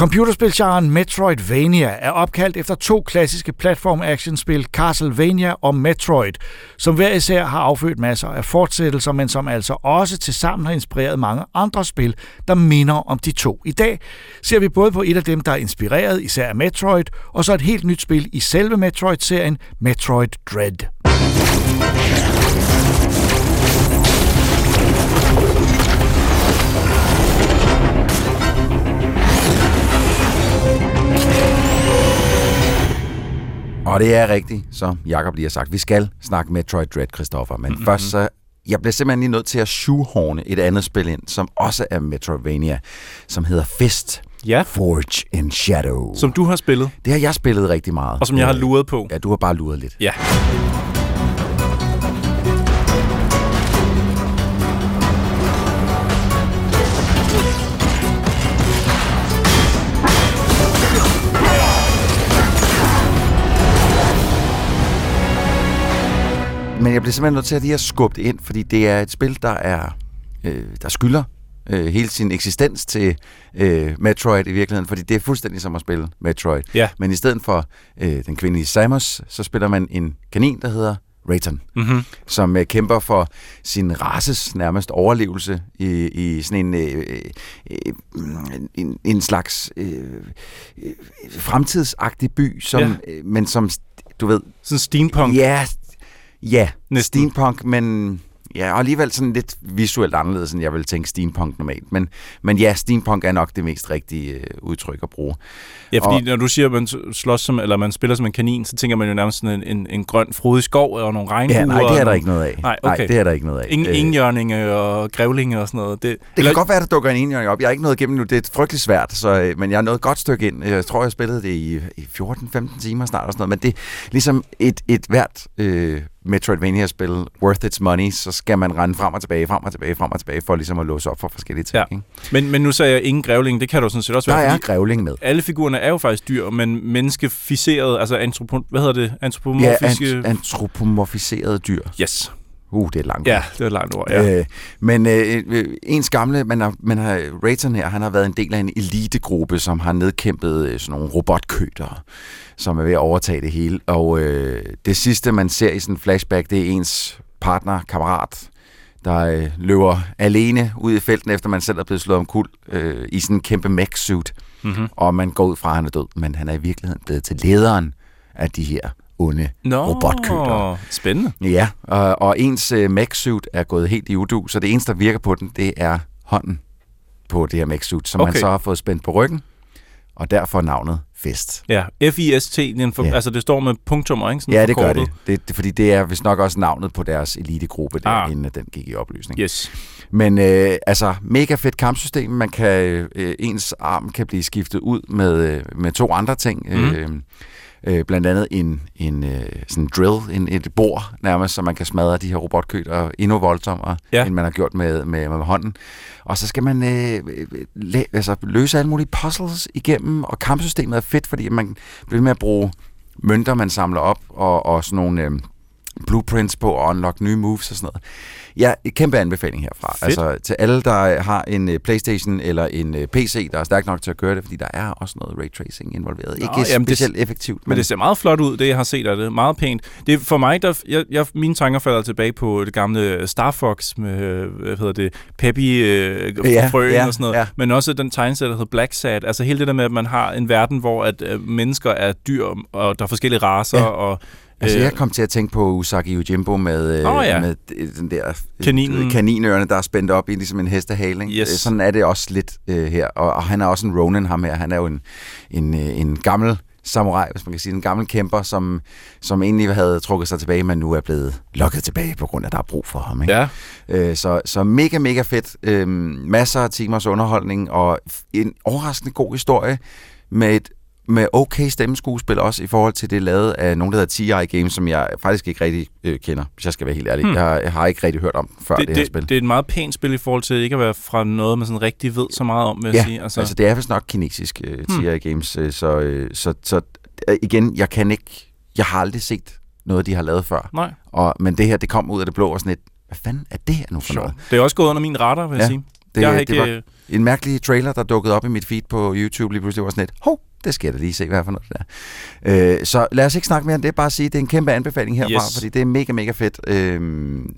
Computerspilgenren Metroidvania er opkaldt efter to klassiske platform-actionspil, Castlevania og Metroid, som hver især har affødt masser af fortsættelser, men som altså også til sammen har inspireret mange andre spil, der minder om de to. I dag ser vi både på et af dem, der er inspireret især af Metroid, og så et helt nyt spil i selve Metroid-serien, Metroid Dread. Og det er rigtigt, så Jakob lige har sagt. Vi skal snakke Metroid Dread, Christoffer. Men mm-hmm. først så... Jeg bliver simpelthen lige nødt til at shoehorne et andet spil ind, som også er Metroidvania, som hedder Fist. Ja. Forge in Shadow. Som du har spillet, Det har jeg spillet rigtig meget. og som jeg har Øh, luret på. Ja, du har bare luret lidt. Ja. Men jeg bliver simpelthen nødt til at lige at skubbe det ind, fordi det er et spil, der er øh, der skylder øh, hele sin eksistens til øh, Metroid i virkeligheden, fordi det er fuldstændig som at spille Metroid. Ja. Men i stedet for øh, den kvindelige Samus, så spiller man en kanin, der hedder Rayton, Mm-hmm. som øh, kæmper for sin races nærmest overlevelse i, i sådan en, øh, øh, en, en, slags øh, øh, fremtidsagtig by, som, ja. øh, men som, du ved, Sådan steampunk. Ja, ja. Næsten. Steampunk, men ja, og alligevel sådan lidt visuelt anderledes, end jeg vil tænke steampunk normalt. Men, men ja, steampunk er nok det mest rigtige øh, udtryk at bruge. Ja, fordi Og- når du siger, at man slås som, eller man spiller som en kanin, så tænker man jo nærmest sådan en, en, en grøn frodig skov og nogle regnbuer. Ja, nej, det er der nogle- ikke noget af. Nej, okay. nej det er der ikke noget af. Ingen, Øh, ingen hjørninge og grævlinge og sådan noget. Det, Det kan godt være, der dukker en enhjørning op. Jeg har ikke nået igennem nu. Det er frygteligt svært, så, øh, men jeg er nået et godt stykke ind. Jeg tror, jeg spillede det i, i 14-15 timer snart og sådan noget. Men det er ligesom et, et hvert øh, Metroidvania-spil, worth its money, så skal man rende frem og tilbage, frem og tilbage, frem og tilbage, for ligesom at låse op for forskellige ting. Ja. Ikke? Men, men nu sagde jeg ingen grævling, det kan du sådan set også Der være. er fordi grævling med. Alle figurerne er jo faktisk dyr, men menneskeficeret, altså antropo, hvad hedder det? Ja, Antropomorfiske... ant- antropomorfiserede dyr. yes. Uh, det er langt. Ja, det er et langt ord. Ja. Øh, men øh, øh, ens gamle, man har, man har, Rayton her, han har været en del af en elitegruppe, som har nedkæmpet øh, sådan nogle robotkøter, som er ved at overtage det hele. Og øh, det sidste, man ser i sådan en flashback, det er ens partner, kammerat, der øh, løber alene ud i felten, efter man selv er blevet slået om kul øh, i sådan en kæmpe mech-suit. Mm-hmm. Og man går ud fra, at han er død, men han er i virkeligheden blevet til lederen af de her onde Nå, robotkøter. spændende. Ja, og, og ens uh, mech-suit er gået helt i udu, så det eneste, der virker på den, det er hånden på det her mech-suit, som okay. Man så har fået spændt på ryggen, og derfor navnet Fest. Ja, F-I-S-T, for, Ja. altså det står med punktummer, ikke? Sådan Ja, det gør det. det, det fordi det er vist nok også navnet på deres elitegruppe, der, Ah. inden den gik i opløsning. Yes. Men øh, altså, mega fedt kampsystem. Man kan, øh, ens arm kan blive skiftet ud med, øh, med to andre ting. Mm. Øh, øh, blandt andet en, en øh, sådan drill, en, et bord nærmest, så man kan smadre de her robotkøter endnu voldsommere, Ja. end man har gjort med, med, med hånden. Og så skal man øh, læ- altså, løse alle mulige puzzles igennem, og kampsystemet er fedt, fordi man bliver med at bruge mønter, man samler op, og, og sådan nogle... Øh, blueprints på at unlock nye moves og sådan noget. Ja, kæmpe anbefaling herfra. Fedt. Altså til alle, der har en øh, Playstation eller en øh, PC, der er stærk nok til at køre det, fordi der er også noget ray tracing involveret. Nå, Ikke jamen, det- specielt effektivt, Men det ser meget flot ud, det jeg har set af det. Meget pænt. Det er for mig, der, jeg, jeg, mine tanker falder tilbage på det gamle Star Fox med, hvad hedder det, Peppy øh, Ja, frøen ja, og sådan noget. ja. Men også den tegneserie, der hedder Black Sad. Altså hele det der med, at man har en verden, hvor at øh, mennesker er dyr, og der er forskellige raser, Ja. og Altså, øh, jeg kom til at tænke på Usagi Yojimbo med, øh, Åh, ja. med d- den der øh, Kaninen. kaninørne, der er spændt op i ligesom en hestehale. Ikke? Yes. Øh, Sådan er det også lidt øh, her. Og, og han er også en Ronin, ham her. Han er jo en, en, øh, en gammel samurai, hvis man kan sige, en gammel kæmper, som, som egentlig havde trukket sig tilbage, men nu er blevet lokket tilbage, på grund af, at der er brug for ham. Ikke? ja, Øh, så, så mega, mega fedt. Øh, masser af timers underholdning, og en overraskende god historie med et med okay stemmeskuespil også i forhold til det lavet af nogen, der hedder TI Games, som jeg faktisk ikke rigtig øh, kender, hvis jeg skal være helt ærlig. Hmm. Hmm. Jeg, jeg har ikke rigtig hørt om før det, det, det her det, spil. det, er et meget pænt spil i forhold til ikke at være fra noget, man sådan rigtig ved så meget om, vil jeg ja, sige. altså, altså det er vist nok kinesisk øh, TI Games, øh, så, øh, så, så øh, igen, jeg kan ikke, jeg har aldrig set noget, de har lavet før. Nej, Og, men det her, det kom ud af det blå og sådan et, hvad fanden er det her nu for noget? sjovt. Det er også gået under min radar, vil jeg Ja, sige. Det, jeg har det ikke, var øh, en mærkelig trailer, der dukkede op i mit feed på YouTube lige pludselig. var sådan et, hov, det skal jeg da lige se, hvad for noget det er. Øh, så lad os ikke snakke mere om det, bare sige, det er en kæmpe anbefaling herfra, Yes. fordi det er mega, mega fedt. Øh,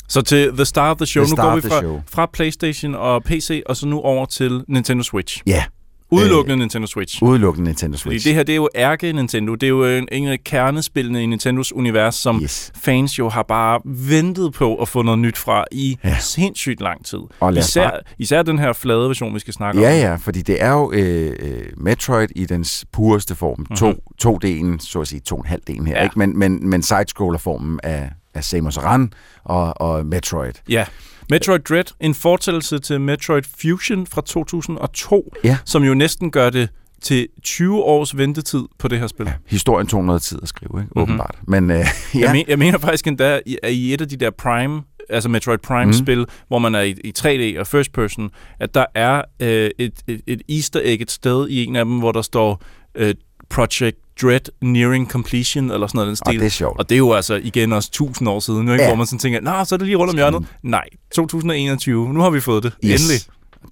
Så til The Star of the Show. The nu går vi fra, fra PlayStation og PC, og så nu over til Nintendo Switch. ja, Udelukkende Nintendo Switch. Udelukkende Nintendo Fordi Switch. det her, det er jo ærke Nintendo. Det er jo en, en af kernespillene i Nintendos univers, som Yes. fans jo har bare ventet på at få noget nyt fra i Ja. ja. sindssygt lang tid. Og Især, bare- især den her flade version, vi skal snakke Ja, om. ja, fordi det er jo øh, øh, Metroid i dens pureste form. Mm-hmm. To, 2D'en, så at sige 2,5D'en her, Ja. ja. ikke? Men, men, men sidescroller-formen af, af Samus Aran og, og Metroid. Ja. Metroid Dread, en fortællelse til Metroid Fusion fra 2002, Ja. som jo næsten gør det til 20 års ventetid på det her spil. Ja, historien tog noget tid at skrive, ikke? Mhm. åbenbart. Men øh, Ja. Jeg, men, jeg mener faktisk endda, at i et af de der Prime, altså Metroid Prime-spil, mm. hvor man er i, i 3D og first person, at der er øh, et, et, et easter egg et sted i en af dem, hvor der står øh, Project Dread Nearing Completion, eller sådan noget den og stil. det er sjovt. Og det er jo altså igen også 1000 år siden, ikke? Ja. hvor man sådan tænker, nej, så er det lige rundt om hjørnet. Nej, 2021, nu har vi fået det. Yes. Endelig.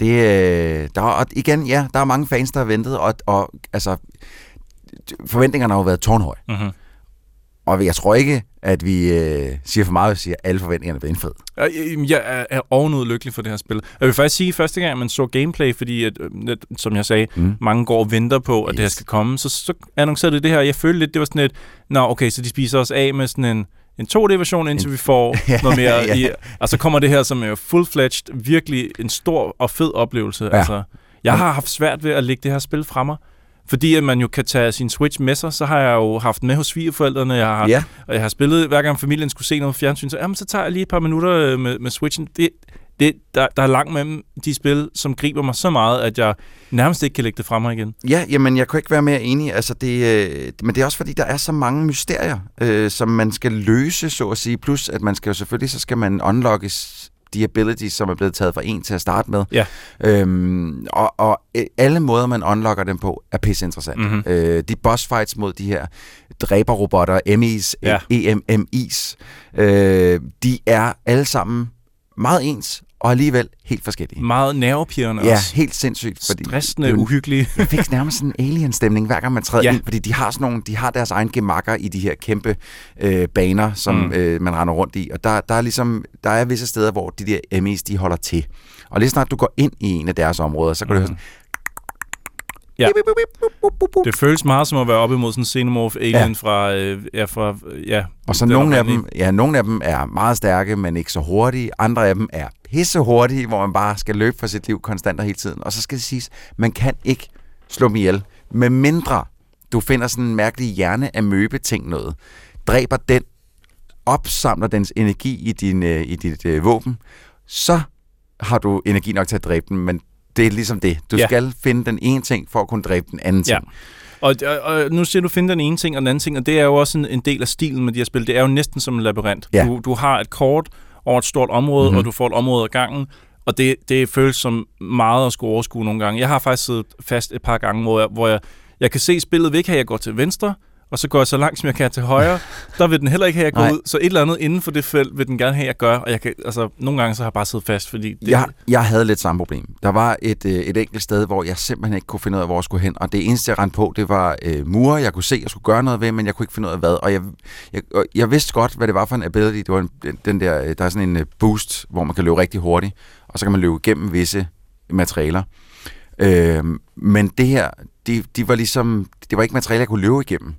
Det, øh, der er, og igen, ja, der er mange fans, der har ventet, og, og altså, forventningerne har jo været tårnhøje. Mm-hmm. Og jeg tror ikke, at vi øh, siger for meget, hvis vi siger, at alle forventningerne bliver indfriet. Jeg er, er ovenud lykkelig for det her spil. Jeg vil faktisk sige, at første gang man så gameplay, fordi, at, øh, som jeg sagde, Mm. mange går og venter på, at yes. det her skal komme, så, så annoncerede det det her. Jeg følte lidt, det var sådan et, nå okay, så de spiser os af med sådan en, en 2D-version, indtil vi får noget mere. ja. i, og så kommer det her som er full-fledged, virkelig en stor og fed oplevelse. Ja. Altså, jeg har haft svært ved at lægge det her spil fra mig. Fordi at man jo kan tage sin Switch med sig, så har jeg jo haft med hos svigerforældrene, jeg har, Ja. og jeg har spillet, hver gang familien skulle se noget fjernsyn, så, jamen, så tager jeg lige et par minutter øh, med, med Switchen. Det, det, der, der er langt mellem de spil, som griber mig så meget, at jeg nærmest ikke kan lægge det fra mig igen. Ja, jamen jeg kunne ikke være mere enig. Altså, det, øh, men det er også fordi, der er så mange mysterier, øh, som man skal løse, så at sige. Plus, at man skal jo selvfølgelig, så skal man unlocke de abilities, som er blevet taget fra en til at starte med. Ja. Øhm, og, og øh, alle måder, man unlocker dem på, er pisse interessant. Mhm. Øh, de boss fights mod de her dræberrobotter, ME's, Ja. EMMI's, øh, de er alle sammen meget ens, og alligevel helt forskellige. Meget nervepirrende Ja, også. helt sindssygt. Fordi Stressende, er jo- uhyggelige. jeg fik nærmest sådan en alien-stemning, hver gang man træder Ja. ja. ind, fordi de har, sådan nogle, de har deres egen gemakker i de her kæmpe øh, baner, som mm. øh, man render rundt i. Og der, der, er ligesom, der er visse steder, hvor de der ME's, de holder til. Og lige snart du går ind i en af deres områder, så kan mm. du høre sådan... Ja. Bip, bip, bip. Det føles meget som at være oppe imod sådan en xenomorph alien Ja. fra, øh, ja, fra, ja, Og så nogle af, dem, ja, nogle af dem er meget stærke, men ikke så hurtige. Andre af dem er pisse hurtige, hvor man bare skal løbe for sit liv konstant og hele tiden. Og så skal det siges, man kan ikke slå dem ihjel, med mindre du finder sådan en mærkelig hjerne af møbeting noget. Dræber den, opsamler dens energi i, din, øh, i dit øh, våben, så har du energi nok til at dræbe den, men det er ligesom det. Du Ja. skal finde den ene ting, for at kunne dræbe den anden ting. Ja. Og, og, og nu siger du, finde den ene ting og den anden ting, og det er jo også en, en del af stilen med de her spil. Det er jo næsten som en labyrint. Ja. Du, du har et kort over et stort område, mm-hmm. Mhm. og du får et område ad gangen, og det, det føles som meget at skulle overskue nogle gange. Jeg har faktisk siddet fast et par gange, hvor jeg, hvor jeg, jeg kan se spillet have, at jeg går til venstre, og så går jeg så langt, som jeg kan til højre. Der vil den heller ikke have, at jeg går Nej. ud. Så et eller andet inden for det felt vil den gerne have, at jeg gør. Og jeg kan, altså, nogle gange så har jeg bare siddet fast, fordi det, Jeg, jeg havde lidt samme problem. Der var et, øh, et enkelt sted, hvor jeg simpelthen ikke kunne finde ud af, hvor jeg skulle hen. Og det eneste, jeg rendte på, det var øh, mure, jeg kunne se, jeg skulle gøre noget ved, men jeg kunne ikke finde ud af hvad. Og jeg, jeg, og jeg vidste godt, hvad det var for en ability. Det var en, den der, øh, der er sådan en øh, boost, hvor man kan løbe rigtig hurtigt, og så kan man løbe igennem visse materialer. Øh, men det her, de, de var ligesom, det var ikke materialer, jeg kunne løbe igennem.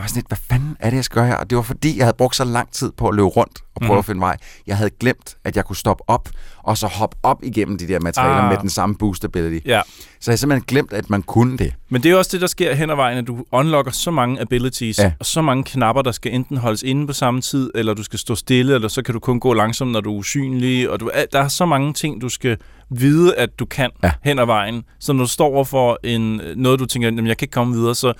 Jeg var sådan lidt, hvad fanden er det, jeg skal gøre her? Og det var fordi, jeg havde brugt så lang tid på at løbe rundt og prøve Mhm. mm. at finde vej. Jeg havde glemt, at jeg kunne stoppe op, og så hoppe op igennem de der materialer Ah. med den samme boost ability. Ja. Så jeg simpelthen glemt, at man kunne det. Men det er jo også det, der sker hen ad vejen, at du unlocker så mange abilities, ja. Og så mange knapper, der skal enten holdes inde på samme tid, eller du skal stå stille, eller så kan du kun gå langsomt, når du er usynlig. Og du, der er så mange ting, du skal vide, at du kan. Ja. hen ad vejen. Så når du står over for en, noget, du tænker, jamen, jeg kan ikke komme videre, så,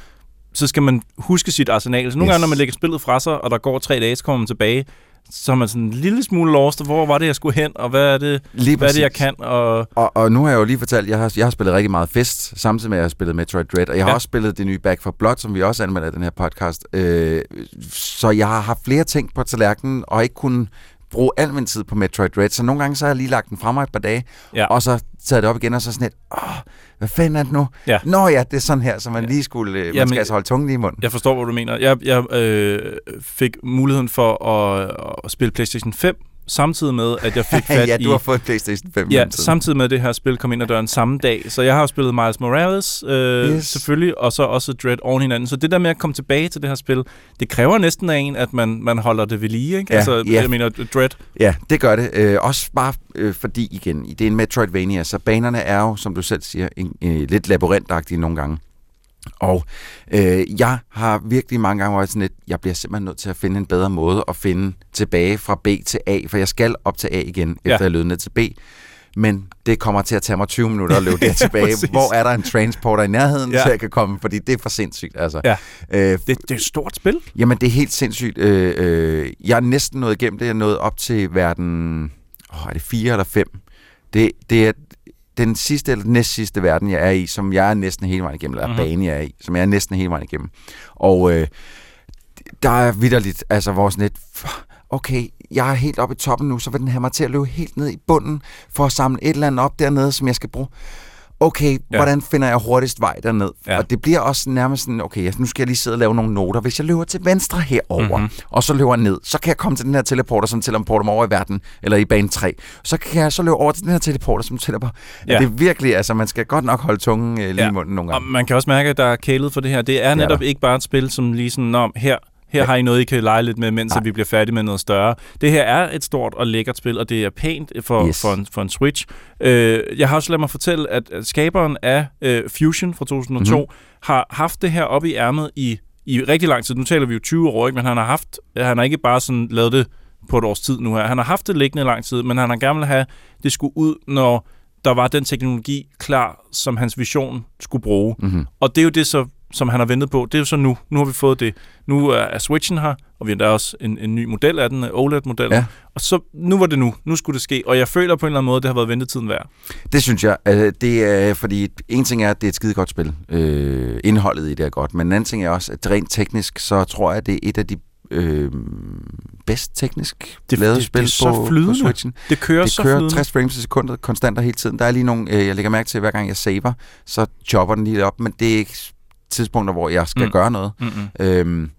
så skal man huske sit arsenal. Så nogle yes. Gange, når man lægger spillet fra sig, og der går tre dage, så kommer man tilbage, så er man sådan en lille smule lost. Hvor var det, jeg skulle hen, og hvad er det, Lige hvad er det jeg kan? Og, Og, og nu har jeg jo lige fortalt, at jeg har, jeg har spillet rigtig meget Fest, samtidig med, at jeg har spillet Metroid Dread, og jeg har Ja. også spillet det nye Back for Blood, som vi også anmelder i den her podcast. Øh, så jeg har haft flere ting på tallerkenen, og ikke kun bruge al min tid på Metroid Dread. Så nogle gange så har jeg lige lagt den fra mig et par dage, Ja. og så taget det op igen, og så sådan lidt, åh, hvad fanden er det nu? Ja. Nå ja, det er sådan her, så man lige skulle, øh, man Jamen, skal altså holde tungen lige i munden. Jeg forstår, hvad du mener. Jeg, jeg øh, fik muligheden for at, at spille PlayStation 5 samtidig med, at jeg fik fat ja, i... du har fået PlayStation 5. Ja, samtidig med at det her spil kom ind ad døren samme dag. Så jeg har jo spillet Miles Morales, øh, yes. selvfølgelig, og så også Dread oven hinanden. Så det der med at komme tilbage til det her spil, det kræver næsten af en, at man, man holder det ved lige, ikke? Ja, altså, ja. jeg mener, Dread, Ja, det gør det. Øh, også bare øh, fordi, igen, det er en Metroidvania, så banerne er jo, som du selv siger, en, øh, lidt labyrintagtige nogle gange. Og øh, jeg har virkelig mange gange været sådan lidt, jeg bliver simpelthen nødt til at finde en bedre måde at finde tilbage fra B til A, for jeg skal op til A igen, efter Ja. jeg lød ned til B. Men det kommer til at tage mig 20 minutter at løbe der tilbage. Præcis. Hvor er der en transporter i nærheden, Ja. så jeg kan komme, fordi det er for sindssygt. Altså. Ja. Øh, det, det er et stort spil. Jamen, det er helt sindssygt. Øh, øh, jeg er næsten nået igennem det. Jeg er nået op til verden... Åh, er det fire eller fem? Det, det er den sidste eller næst sidste verden, jeg er i, som jeg er næsten hele vejen igennem, eller Mhm. mm-hmm. bane, jeg er i, som jeg er næsten hele vejen igennem. Og øh, der er vidderligt, altså vores net... Okay, jeg er helt oppe i toppen nu, så vil den have mig til at løbe helt ned i bunden, for at samle et eller andet op dernede, som jeg skal bruge okay, ja. Ja. hvordan finder jeg hurtigst vej derned? Ja. Ja. Og det bliver også nærmest sådan, okay, nu skal jeg lige sidde og lave nogle noter. Hvis jeg løber til venstre herover, Mhm. mm-hmm. og så løber ned, så kan jeg komme til den her teleporter, som teleporter mig over i verden, eller i bane 3. Så kan jeg så løbe over til den her teleporter, som teleporter. Ja. Ja. Det er virkelig, altså man skal godt nok holde tungen øh, lige ja. Ja. i munden nogle Og gange. man kan også mærke, at der er kælet for det her. Det er netop der. ikke bare et spil, som lige sådan, Nå, her, her har I noget, I kan lege lidt med, mens Nej. at vi bliver færdige med noget større. Det her er et stort og lækkert spil, og det er pænt for, Yes. for, en, for en Switch. Øh, jeg har også ladet mig fortælle, at skaberen af øh, Fusion fra 2002 Mhm. mm-hmm. har haft det her op i ærmet i, i rigtig lang tid. Nu taler vi jo 20 år, ikke? men han har, haft, han har ikke bare sådan lavet det på et års tid nu her. Han har haft det liggende lang tid, men han har gerne vil have, det skulle ud, når der var den teknologi klar, som hans vision skulle bruge. Mm-hmm. Og det er jo det, så, som han har ventet på. Det er jo så nu. Nu har vi fået det. Nu er, Switchen her, og vi har der også en, en ny model af den, OLED-modellen. Ja. Og så, nu var det nu. Nu skulle det ske. Og jeg føler på en eller anden måde, det har været ventetiden værd. Det synes jeg. Altså, det er, fordi en ting er, at det er et skide godt spil. Øh, indholdet i det er godt. Men en anden ting er også, at rent teknisk, så tror jeg, at det er et af de øh, bedst teknisk Det- lavede det- spil det er så på, på flydende. Switchen. Det kører det så kører flydende. 60 frames i sekundet konstant og hele tiden. Der er lige nogle, øh, jeg lægger mærke til, hver gang jeg saver, så chopper den lige op, men det er ikke tidspunkter, hvor jeg skal mm. Gøre noget. Mm-mm. Øhm,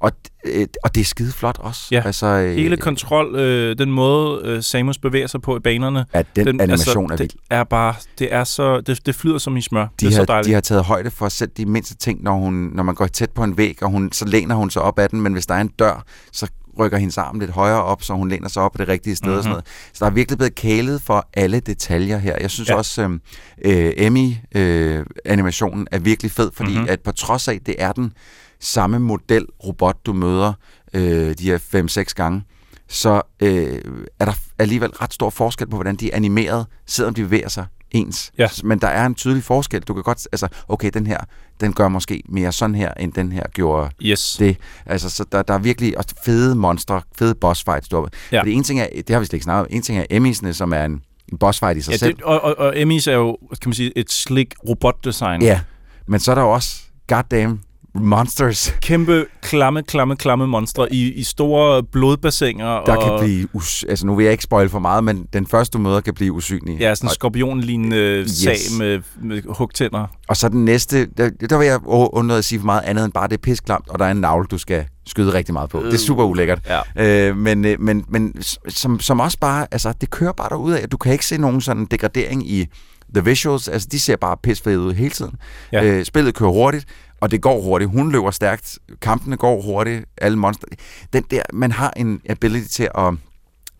og, øh, og det er skide flot også. Ja. Altså, øh, Hele kontrol, øh, den måde øh, Samus bevæger sig på i banerne, at den, den animation altså, er vild. det er bare, det er så, det, det flyder som i smør. De det er har, så dejligt. de har taget højde for selv de mindste ting, når, hun, når man går tæt på en væg, og hun, så læner hun sig op ad den, men hvis der er en dør, så rykker hendes arm lidt højere op, så hun læner sig op på det rigtige sted mm-hmm. og sådan Mhm. noget. Så der er virkelig blevet kælet for alle detaljer her. Jeg synes ja. Også, øh, øh, Emmy-animationen er virkelig fed, fordi mm-hmm. Mhm. at på trods af, det er den samme model robot, du møder øh, de her 5-6 gange, så øh, er der alligevel ret stor forskel på, hvordan de er animeret, selvom de bevæger sig ens. Ja. Men der er en tydelig forskel. Du kan godt, altså, okay, den her, den gør måske mere sådan her, end den her gjorde Yes. det. Altså, så der, der er virkelig også fede monstre, fede boss fights. Du. Ja. Fordi en ting er, det har vi slet ikke snakket om, en ting er Emmys'ene, som er en, en boss fight i sig Ja, selv. det, og, og, og Emmys er jo, kan man sige, et slik robotdesign. Ja, men så er der jo også goddamn monsters, Kæmpe, klamme, klamme, klamme monstre i, i store blodbassiner. der og, kan blive... Us- altså, nu vil jeg ikke spoil for meget, men den første, du møder, kan blive usynlig. Ja, sådan en og, skorpionlignende yes. sag med, med hugtænder. og så den næste, der, der vil jeg u- undlade at sige for meget andet end bare, det er pisklamt, og der er en navl, du skal skyde rigtig meget på. Det er super ulækkert. Ja. Øh, men, øh, men, men som, som også bare, altså det kører bare derud af, du kan ikke se nogen sådan degradering i the visuals, altså de ser bare pisfede ud hele tiden. Ja. Øh, spillet kører hurtigt, og det går hurtigt. Hun løber stærkt, kampene går hurtigt, alle monster. Den der, man har en ability til at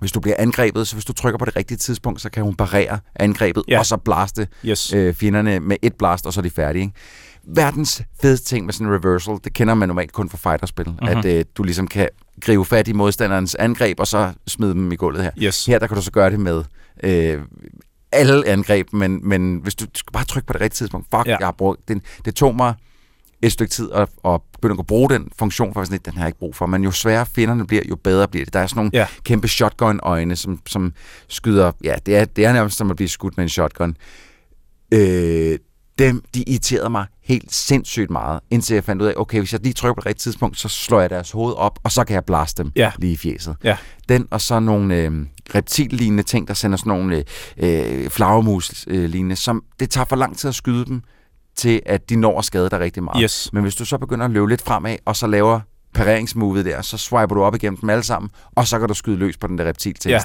hvis du bliver angrebet, så hvis du trykker på det rigtige tidspunkt, så kan hun parere angrebet, Ja. og så blaste Yes. øh, fjenderne med et blast, og så er de færdige. Ikke? Verdens fedeste ting med sådan en reversal, det kender man normalt kun fra fighterspil, Mhm. mm-hmm. at øh, du ligesom kan gribe fat i modstanderens angreb, og så smide dem i gulvet her. Yes. Her der kan du så gøre det med øh, alle angreb, men, men hvis du, du skal bare trykke på det rigtige tidspunkt, fuck. Ja. jeg har brugt, det, det tog mig et stykke tid at, at begynde at bruge den funktion, for sådan lidt, den har jeg ikke brug for. Men jo sværere fjenderne bliver, jo bedre bliver det. Der er sådan nogle Ja. kæmpe shotgun-øjne, som, som skyder... Ja, det er, det er nærmest som at blive skudt med en shotgun. Øh, dem, de irriterede mig helt sindssygt meget, indtil jeg fandt ud af, okay, hvis jeg lige trykker på det rigtige tidspunkt, så slår jeg deres hoved op, og så kan jeg blaste dem Ja. lige i fjeset. Ja. Den og så nogle øh, reptillignende ting, der sender sådan nogle øh, flagermus-lignende, som det tager for lang tid at skyde dem, til at de når at skade dig rigtig meget. Yes. Men hvis du så begynder at løbe lidt fremad, og så laver pareringsmovet der, så swiper du op igennem dem alle sammen, og så kan du skyde løs på den der reptiltekst. Ja.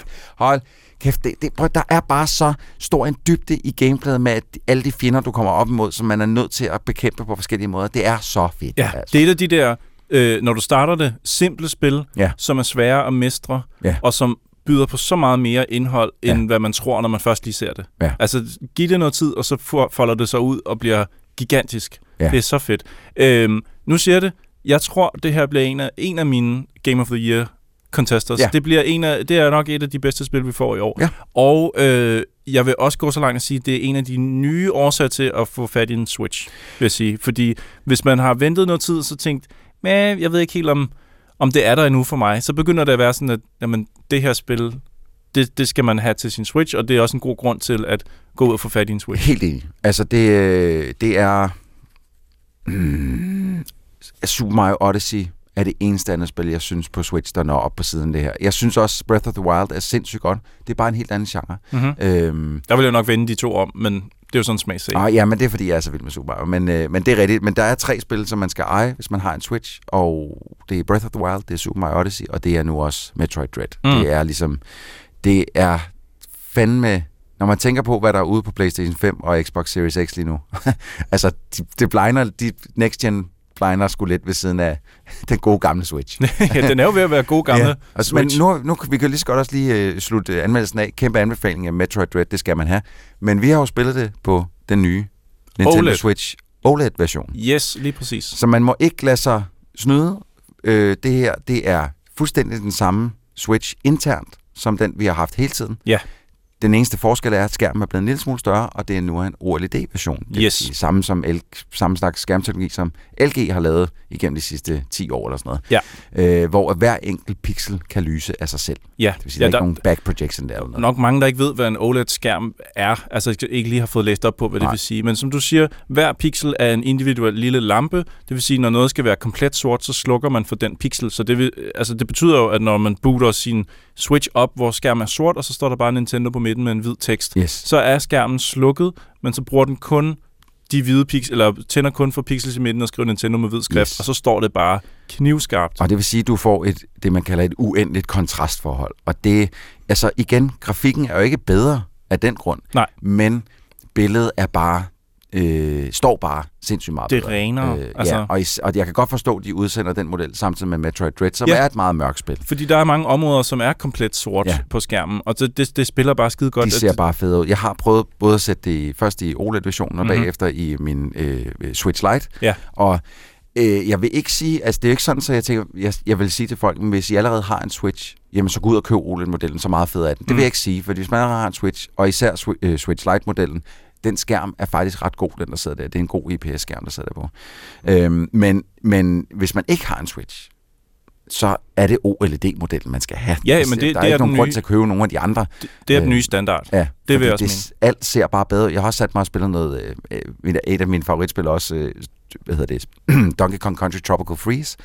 Hold kæft, det, det, prøv, der er bare så stor en dybde i gameplayet med at alle de fjender, du kommer op imod, som man er nødt til at bekæmpe på forskellige måder. Det er så fedt. Ja, altså. det er et af de der, øh, når du starter det, simple spil, Ja. som er svære at mestre, Ja. og som byder på så meget mere indhold, end Ja. hvad man tror, når man først lige ser det. Ja. Altså, giv det noget tid, og så folder det sig ud og bliver gigantisk. Ja. Det er så fedt. Øhm, nu siger jeg det. Jeg tror, det her bliver en af, en af mine Game of the Year contesters. Ja. Det, bliver en af, det er nok et af de bedste spil, vi får i år. Ja. Og øh, jeg vil også gå så langt at sige, at det er en af de nye årsager til at få fat i en Switch, vil jeg sige. Fordi hvis man har ventet noget tid, så tænkt, men jeg ved ikke helt om, om det er der endnu for mig, så begynder det at være sådan, at jamen, det her spil, det, det skal man have til sin Switch, og det er også en god grund til at gå ud og få fat i en Switch. Helt enig. Altså, det, øh, det er... Mm, Super Mario Odyssey er det eneste andet spil, jeg synes på Switch, der når op på siden det her. Jeg synes også, Breath of the Wild er sindssygt godt. Det er bare en helt anden genre. Mm-hmm. Øhm, Der vil jeg nok vende de to om, men det er jo sådan en smagsag. ah, ja, men det er, fordi jeg er så vild med Super Mario. Men, øh, men det er rigtigt. Men der er tre spil, som man skal eje, hvis man har en Switch. Og det er Breath of the Wild, det er Super Mario Odyssey, og det er nu også Metroid Dread. Mm. Det er ligesom... Det er fandme... Når man tænker på, hvad der er ude på PlayStation 5 og Xbox Series X lige nu. altså, de, det blinder, de next gen blinder sgu lidt ved siden af den gode gamle Switch. ja, den er jo ved at være god gamle Ja. Altså, men Switch. nu, nu kan vi kan lige så godt også lige øh, slutte øh, anmeldelsen af. Kæmpe anbefaling af Metroid Dread, det skal man have. Men vi har jo spillet det på den nye Nintendo OLED. Switch OLED-version. Yes, lige præcis. Så man må ikke lade sig snyde. Øh, det her, det er fuldstændig den samme Switch internt, som den, vi har haft hele tiden. Ja. Den eneste forskel er, at skærmen er blevet en lille smule større, og det er nu en OLED-version. Det Yes. sige samme, som L- samme slags skærmteknologi, som LG har lavet igennem de sidste 10 år eller sådan noget. Ja. Øh, hvor hver enkelt pixel kan lyse af sig selv. Ja, Det vil sige, ja der er ikke nogen back projection der. Eller noget. nok mange, der ikke ved, hvad en OLED-skærm er, altså ikke lige har fået læst op på, hvad det Nej. vil sige. Men som du siger, hver pixel er en individuel lille lampe. Det vil sige, når noget skal være komplet sort, så slukker man for den pixel. Så det, vil, altså, det betyder jo, at når man booter sin Switch op, hvor skærmen er sort, og så står der bare Nintendo på midten med en hvid tekst, Yes. så er skærmen slukket, men så bruger den kun de hvide pixel, eller tænder kun for pixels i midten og skriver Nintendo med hvid skrift, Yes. og så står det bare knivskarpt. Og det vil sige, at du får et, det, man kalder et uendeligt kontrastforhold. Og det, altså igen, grafikken er jo ikke bedre af den grund. Nej. Men billedet er bare, øh, står bare sindssygt meget Det bedre. renere, Øh, altså. Ja, og, is, og jeg kan godt forstå, at de udsender den model samtidig med Metroid Dread, som Ja. er et meget mørkt spil. Fordi der er mange områder, som er komplet sort Ja. på skærmen, og det, det, det spiller bare skide godt. De ser at- bare fede ud. Jeg har prøvet både at sætte det i, først i OLED-versionen, og Mhm. bagefter i min øh, Switch Lite. Ja. Og øh, jeg vil ikke sige, altså det er jo ikke sådan, så jeg tænker, jeg, jeg vil sige til folk, men hvis I allerede har en Switch, jamen så gå ud og køb OLED-modellen, så meget fed er den. Det vil Mm. jeg ikke sige, for hvis man allerede har en Switch, og især øh, Switch Lite-modellen, den skærm er faktisk ret god, den der sidder der. Det er en god IPS-skærm, der sidder der på. Øhm, men, men hvis man ikke har en Switch, så er det OLED-modellen, man skal have. Ja, Altså, men det- der det er er ikke nogen grund nye- til at købe nogle af de andre. Det, det er den Øh, nye standard. Ja, Det vil jeg også det, alt ser bare bedre. Jeg har også sat mig og spillet noget, øh, et af mine favoritspil også, øh, hvad hedder det, Donkey Kong Country Tropical Freeze.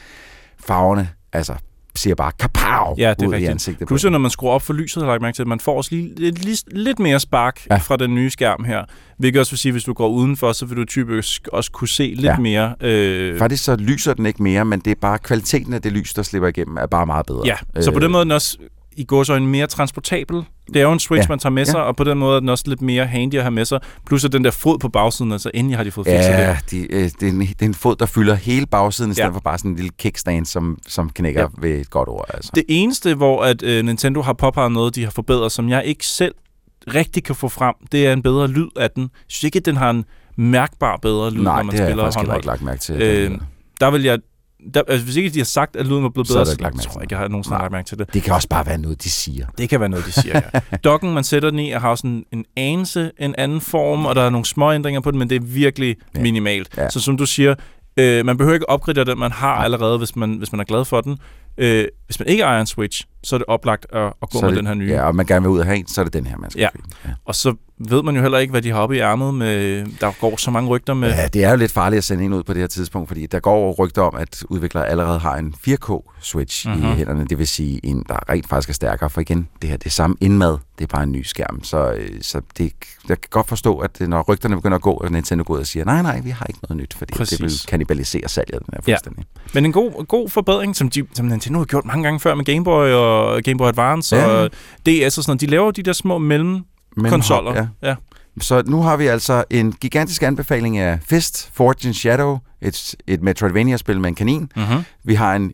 Farverne, altså, siger bare kapow Ja, det er ud i rigtigt. ansigtet. på Plus, når man skruer op for lyset, har jeg mærke til, at man får også lige, lidt, lidt, lidt mere spark Ja. fra den nye skærm her. Hvilket også vil sige, at hvis du går udenfor, så vil du typisk også kunne se lidt Ja. mere. Øh, Faktisk så lyser den ikke mere, men det er bare kvaliteten af det lys, der slipper igennem, er bare meget bedre. ja, så på Øh, den måde er den også i går så en mere transportabel. Det er jo en Switch, Ja. ja. man tager med sig, Ja. ja. og på den måde er den også lidt mere handy at have med sig. Plus at den der fod på bagsiden, altså endelig har de fået fikset Ja, det. de, øh, det, er en, det er en fod, der fylder hele bagsiden, i stedet Ja. for bare sådan en lille kickstand, som, som knækker Ja. ved et godt ord. Altså. Det eneste, hvor at øh, Nintendo har påpeget noget, de har forbedret, som jeg ikke selv rigtig kan få frem, det er en bedre lyd af den. Jeg synes ikke, at den har en mærkbar bedre lyd, Nej, når man det har jeg spiller faktisk ikke lagt mærke til. Øh, der vil jeg... Der, altså, hvis ikke de har sagt, at lyden var blevet Så bedre, så, tror til jeg ikke, jeg har nogensinde lagt mærke til det. det kan også bare være noget, de siger. Det kan være noget, de siger, ja. Dokken, man sætter den i, har sådan en anelse, en anden form, og der er nogle små ændringer på den, men det er virkelig Ja. minimalt. Ja. Så som du siger, øh, man behøver ikke opgradere den, man har allerede, hvis man, hvis man er glad for den. Øh, hvis man ikke ejer en Switch, så er det oplagt at, at gå Så med det, den her nye. Ja, og man gerne vil ud og have en, så er det den her, man skal Ja. købe. Ja. Og så ved man jo heller ikke, hvad de har oppe i ærmet. Med, der går så mange rygter med... Ja, det er jo lidt farligt at sende en ud på det her tidspunkt, fordi der går rygter om, at udviklere allerede har en 4K-switch mm-hmm. Mhm. i hænderne. Det vil sige en, der rent faktisk er stærkere. For igen, det her det er samme indmad, det er bare en ny skærm. Så, øh, så det, jeg kan godt forstå, at når rygterne begynder at gå, og Nintendo går ud og siger, nej, nej, vi har ikke noget nyt, fordi Præcis. det vil kannibalisere salget den her Ja. Men en god, god forbedring, som, de, som Nintendo har gjort mange gange før med Game Boy og Game Boy Advance Ja. og DS og sådan noget. De laver de der små mellem konsoller. Ja. ja. Så nu har vi altså en gigantisk anbefaling af Fist, Fortune Shadow, et, et Metroidvania-spil med en kanin. Mm-hmm. Vi har en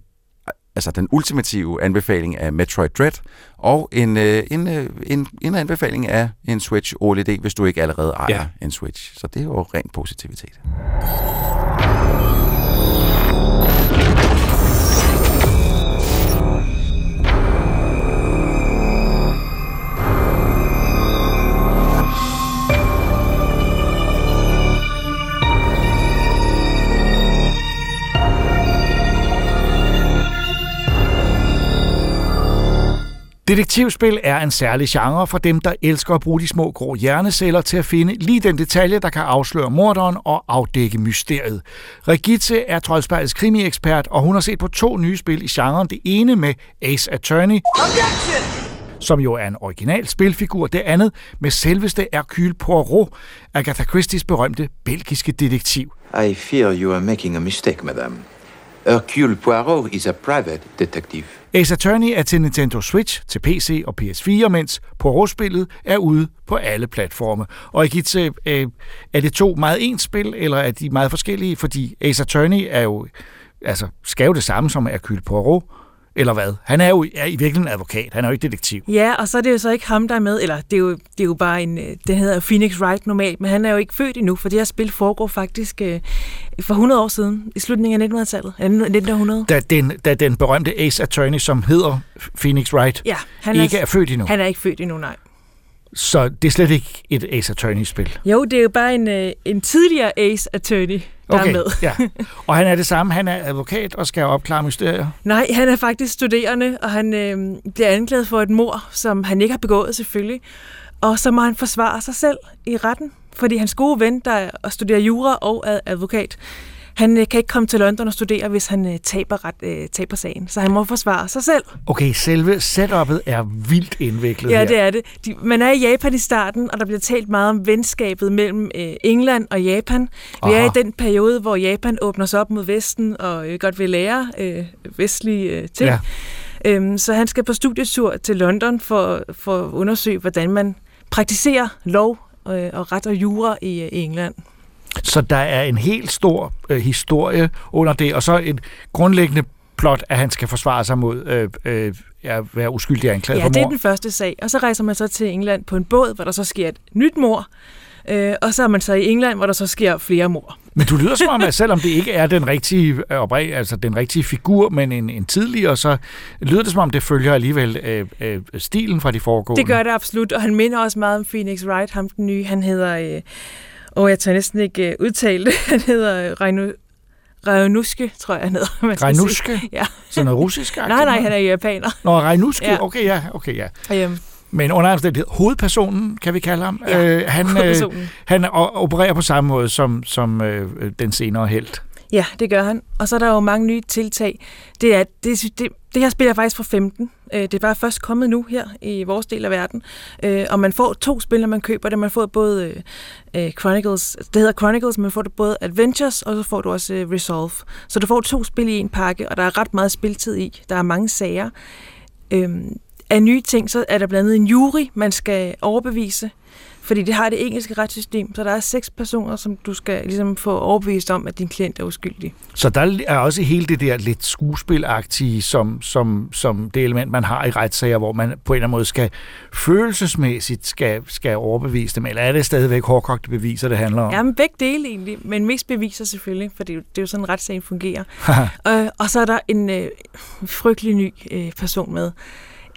altså den ultimative anbefaling af Metroid Dread, og en, øh, en, øh, en, en anbefaling af en Switch OLED, hvis du ikke allerede ejer ja. en Switch. Så det er jo ren positivitet. Detektivspil er en særlig genre for dem, der elsker at bruge de små grå hjerneceller til at finde lige den detalje, der kan afsløre morderen og afdække mysteriet. Regitze er troldspejlets krimi-ekspert, og hun har set på to nye spil i genren. Det ene med Ace Attorney, som jo er en original spilfigur. Det andet med selveste Hercule Poirot, Agatha Christies berømte belgiske detektiv. I fear you are making a mistake, madame. Hercule Poirot is a private detective. Ace Attorney er til Nintendo Switch, til PC og PS4, mens Poirot-spillet er ude på alle platforme. Og Regitze, øh, øh, er det to meget ens spil, eller er de meget forskellige? Fordi Ace Attorney er jo, altså, skal jo det samme som Hercule Poirot, eller hvad? Han er jo er i virkeligheden en advokat, han er jo ikke detektiv. Ja, og så er det jo så ikke ham, der er med, eller det er jo, det er jo bare en, øh, den hedder Phoenix Wright normalt, men han er jo ikke født endnu, for det her spil foregår faktisk øh, for 100 år siden, i slutningen af 1900-tallet, eller 1900. Da den, da den berømte Ace Attorney, som hedder Phoenix Wright, Ja, han ikke er født endnu. Han er ikke født endnu, nej. Så det er slet ikke et Ace Attorney-spil. Jo, det er jo bare en, øh, en tidligere Ace Attorney, der er med. ja. Og han er det samme, han er advokat og skal opklare mysterier. Nej, han er faktisk studerende, og han øh, bliver anklaget for et mor, som han ikke har begået selvfølgelig. Og så må han forsvare sig selv i retten, fordi hans gode ven, der er og studerer jura og er advokat, han øh, kan ikke komme til London og studere, hvis han øh, taber, ret, øh, taber sagen. Så han må forsvare sig selv. Okay, selve setup'et er vildt indviklet Ja, her. det er det. De, man er i Japan i starten, og der bliver talt meget om venskabet mellem øh, England og Japan. Vi er Aha. i den periode, hvor Japan åbner sig op mod Vesten og øh, godt vil lære øh, vestlige øh, ting. Ja. Øhm, så han skal på studietur til London for, for at undersøge, hvordan man praktiserer lov øh, og ret og jura i, øh, i England. Så der er en helt stor øh, historie under det, og så et grundlæggende plot, at han skal forsvare sig mod øh, øh, at være uskyldig anklaget Ja, for det er den første sag. Og så rejser man så til England på en båd, hvor der så sker et nyt mor. Øh, og så er man så i England, hvor der så sker flere mor. Men du lyder som om, at selvom det ikke er den rigtige, øh, altså den rigtige figur, men en, en tidligere, så lyder det som om, det følger alligevel øh, øh, stilen fra de foregående. Det gør det absolut, og han minder også meget om Phoenix Wright, ham den nye. Han hedder, øh, og jeg tør næsten ikke øh, udtale det, han hedder øh, Reino, Rajnuske, tror jeg, han hedder. man skal Rajnuske? sige. Ja. Sådan noget russisk Nej, nej, han er japaner. Nå, Rejnuske, Ja. okay, ja, okay, ja. Øhm, Men under omstændighed, hovedpersonen, kan vi kalde ham, Ja, øh, han, øh, han opererer på samme måde som, som øh, den senere helt. Ja, det gør han. Og så er der jo mange nye tiltag. Det, er, det, det, det her spil er faktisk fra 15. Øh, Det er bare først kommet nu her i vores del af verden. Øh, Og man får to spil, når man køber det. Man får både øh, øh, Chronicles, det hedder Chronicles, men man får det både Adventures, og så får du også øh, Resolve. Så du får to spil i en pakke, og der er ret meget spiltid i. Der er mange sager. Øhm, Af nye ting, så er der blandt andet en jury, man skal overbevise. Fordi det har det engelske retssystem, så der er seks personer, som du skal ligesom få overbevist om, at din klient er uskyldig. Så der er også hele det der lidt skuespilagtige, som, som, som det element, man har i retssager, hvor man på en eller anden måde skal følelsesmæssigt skal, skal overbevise dem, eller er det stadigvæk hårdkogte beviser, det handler om? Ja, men begge dele egentlig, men mest beviser selvfølgelig, for det er jo, det er jo sådan, retssagen fungerer. øh, og så er der en øh, frygtelig ny øh, person med.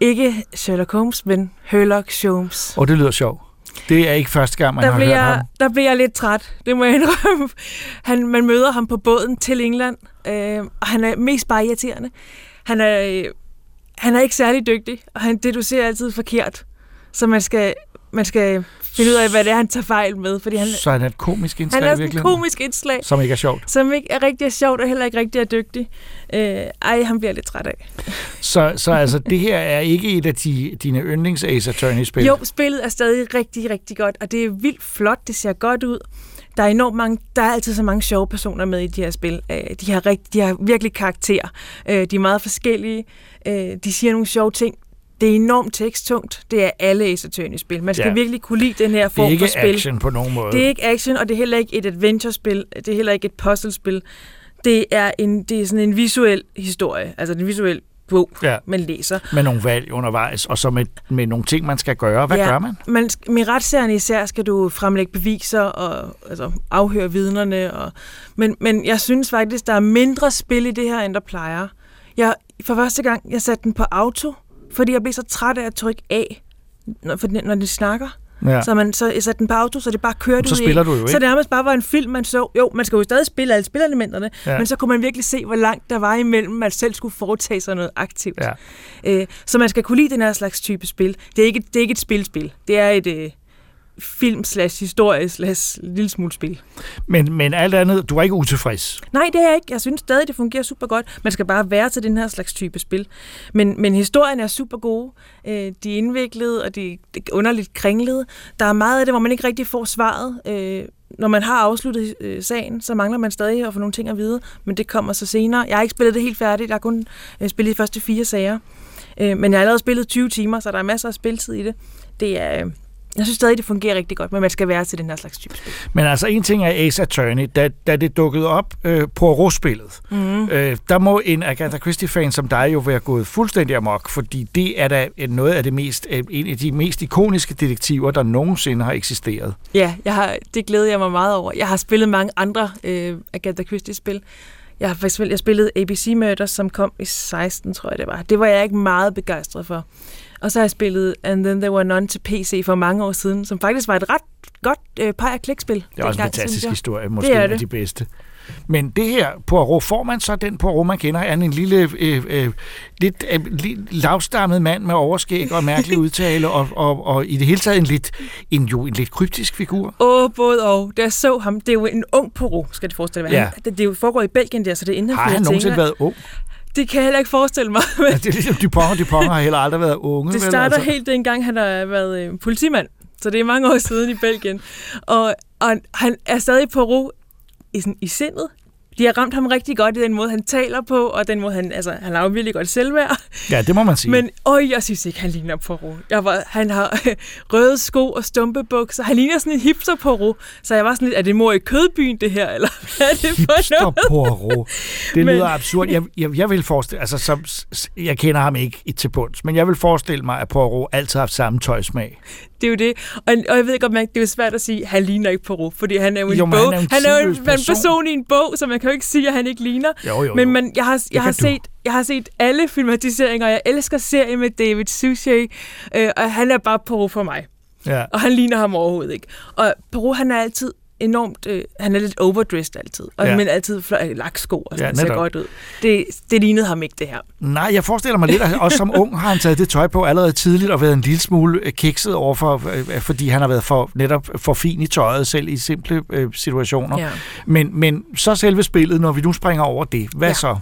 Ikke Sherlock Holmes, men Sherlock Holmes. Og det lyder sjovt. Det er ikke første gang, man der har bliver, hørt ham. der bliver jeg lidt træt, det må jeg indrømme. Han, man møder ham på båden til England, øh, og han er mest bare irriterende. han er, øh, han er ikke særlig dygtig, og han deducerer altid forkert. Så man skal, man skal finde ud af, hvad det er, han tager fejl med. Fordi han, Så han er et komisk indslag han er sådan et komisk indslag, som ikke er sjovt. som ikke er rigtig er sjovt, og heller ikke rigtig er dygtig. Øh, ej, han bliver lidt træt af. Så, så altså, det her er ikke et af de, dine yndlings Ace Attorney-spil. Jo, spillet er stadig rigtig, rigtig godt, og det er vildt flot, det ser godt ud. Der er enormt mange, der er altid så mange sjove personer med i de her spil. Øh, De har, rigt, de har virkelig karakter. Øh, De er meget forskellige. Øh, De siger nogle sjove ting. Det er enormt teksttungt. Det er alle Ace Attorney-spil. Man skal Ja. ja. virkelig kunne lide den her det form er ikke for spil. action på nogen måde. Det er ikke action, og det er heller ikke et adventure-spil. Det er heller ikke et puzzle-spil. Det er, en, det er sådan en visuel historie, altså en visuel bog, Ja. man læser. med nogle valg undervejs, og så med, med nogle ting, man skal gøre. Hvad gør man? man med retssagen især skal du fremlægge beviser og altså, afhøre vidnerne. Og, men, men jeg synes faktisk, der er mindre spil i det her, end der plejer. Jeg, for første gang, jeg satte den på auto, fordi jeg blev så træt af at trykke af, når, når de snakker. Ja. Så, man, så satte den på auto, så det bare kørte Så ud i spiller en. du jo Så ikke. det nærmest bare var en film, man så. Jo, man skal jo stadig spille alle spilelementerne, Ja. ja. men så kunne man virkelig se, hvor langt der var imellem, man selv skulle foretage sig noget aktivt. Ja. Øh, så man skal kunne lide den her slags type spil. Det er ikke, det er ikke et spilspil. Det er et øh, film slash historie slash lille smule spil. Men, men alt andet, du er ikke utilfreds. Nej, det er jeg ikke. Jeg synes stadig, det fungerer super godt. Man skal bare være til den her slags type spil. Men, men historien er super gode. Øh, de er indviklede, og de de er underligt kringlede. Der er meget af det, hvor man ikke rigtig får svaret. Øh, når man har afsluttet øh, sagen, så mangler man stadig at få nogle ting at vide, men det kommer så senere. Jeg har ikke spillet det helt færdigt. Jeg har kun øh, spillet de første fire sager. Øh, men jeg har allerede spillet 20 timer, så der er masser af spiltid i det. Det er... Øh, jeg synes stadig, det fungerer rigtig godt, men man skal være til den her slags type spil. Men altså, en ting er Ace Attorney. Da, da det dukkede op øh, på Ros-spillet, Mm. øh, der må en Agatha Christie-fan som dig jo være gået fuldstændig amok, fordi det er da noget af det mest, øh, en af de mest ikoniske detektiver, der nogensinde har eksisteret. Ja, jeg har, det glæder jeg mig meget over. Jeg har spillet mange andre øh, Agatha Christie-spil. Jeg har eksempel jeg spillet ABC Murders, som kom i 16, tror jeg det var. Det var jeg ikke meget begejstret for. Og så har jeg spillet And Then There Were None til PC for mange år siden, som faktisk var et ret godt øh, pege- og klikspil. Det er også en dengang, fantastisk jeg. historie, måske Det er en af de bedste. Men det her Poirot, får man så den Poirot, man kender? Er en lille, øh, øh, lidt øh, lavstammet mand med overskæg og mærkelig udtale, og, og, og i det hele taget en lidt, en, jo, en lidt kryptisk figur? Åh, oh, både og. Da jeg så ham, det er jo en ung Poirot, skal det forestille Ja. ja. han, det, det er jo foregår i Belgien der, så det er inden Har han nogensinde været ung? Det kan jeg heller ikke forestille mig. Men Ja, det er ligesom Dupont, Dupont har heller aldrig været unge. Det vel, starter altså. helt dengang, han har været øh, politimand. Så det er mange år siden i Belgien. Og, og han er stadig på ro i, sådan, i sindet. De har ramt ham rigtig godt i den måde, han taler på, og den måde, han, altså, han har jo virkelig godt selvværd. Ja, det må man sige. Men øj, jeg synes ikke, han ligner på ro. Jeg var, han har røde sko og stumpe bukser. Han ligner sådan en hipster på ro. Så jeg var sådan lidt, er det mor i kødbyen, det her? Eller hvad er det for Hipster noget? Poirot. Det Men- lyder absurd. Jeg, jeg, jeg vil forestille, altså som, jeg kender ham ikke i- til bunds, men jeg vil forestille mig, at Poirot altid har haft samme tøjsmag. Det er jo det. Og, og jeg ved godt, man, det er jo svært at sige, at han ligner ikke Poirot, fordi han er jo en Jo, men bog. han er en han er jo en, tidløs en person. person i en bog, så man kan jo ikke sige, at han ikke ligner. Jo, jo, Men jo. man, jeg har, jeg, har du. set, jeg har set alle filmatiseringer, og jeg elsker serier med David Suchet, øh, og han er bare Poirot for mig. Ja. Og han ligner ham overhovedet ikke. Og Poirot, han er altid enormt, øh, han er lidt overdressed altid, og Ja. men altid flot, laksko og sådan, ja, ser godt ud. Det, det lignede ham ikke, det her. Nej, jeg forestiller mig lidt, at også som ung har han taget det tøj på allerede tidligt og været en lille smule øh, kikset overfor, øh, fordi han har været for, netop for fin i tøjet selv i simple øh, situationer. Ja. Men, men så selve spillet, når vi nu springer over det, hvad ja. Så?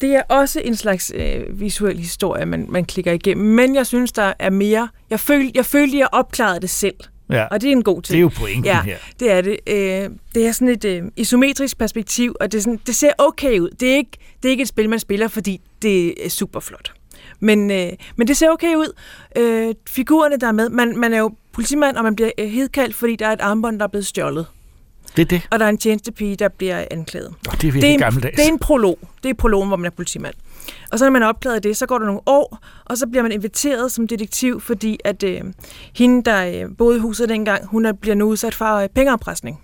Det er også en slags øh, visuel historie, man, man klikker igennem, men jeg synes, der er mere... Jeg følte, jeg, følte, jeg opklarede det selv. Ja. Og det er en god ting. Det er jo pointen ja, her. det er det. Øh, det er sådan et øh, isometrisk perspektiv, og det, er sådan, det ser okay ud. Det er, ikke, det er ikke et spil, man spiller, fordi det er super flot. Men, øh, men det ser okay ud. Øh, figurerne, der er med, man, man er jo politimand, og man bliver øh, hedkaldt, fordi der er et armbånd, der er blevet stjålet. Det er det. Og der er en tjenestepige, der bliver anklaget. Og det er virkelig det er en, gammeldags. Det er en prolog. Det er prologen, hvor man er politimand. Og så når man er opklaret det, så går der nogle år, og så bliver man inviteret som detektiv, fordi at øh, hende, der øh, boede i huset dengang, hun er, bliver nu udsat for øh, pengeafpresning.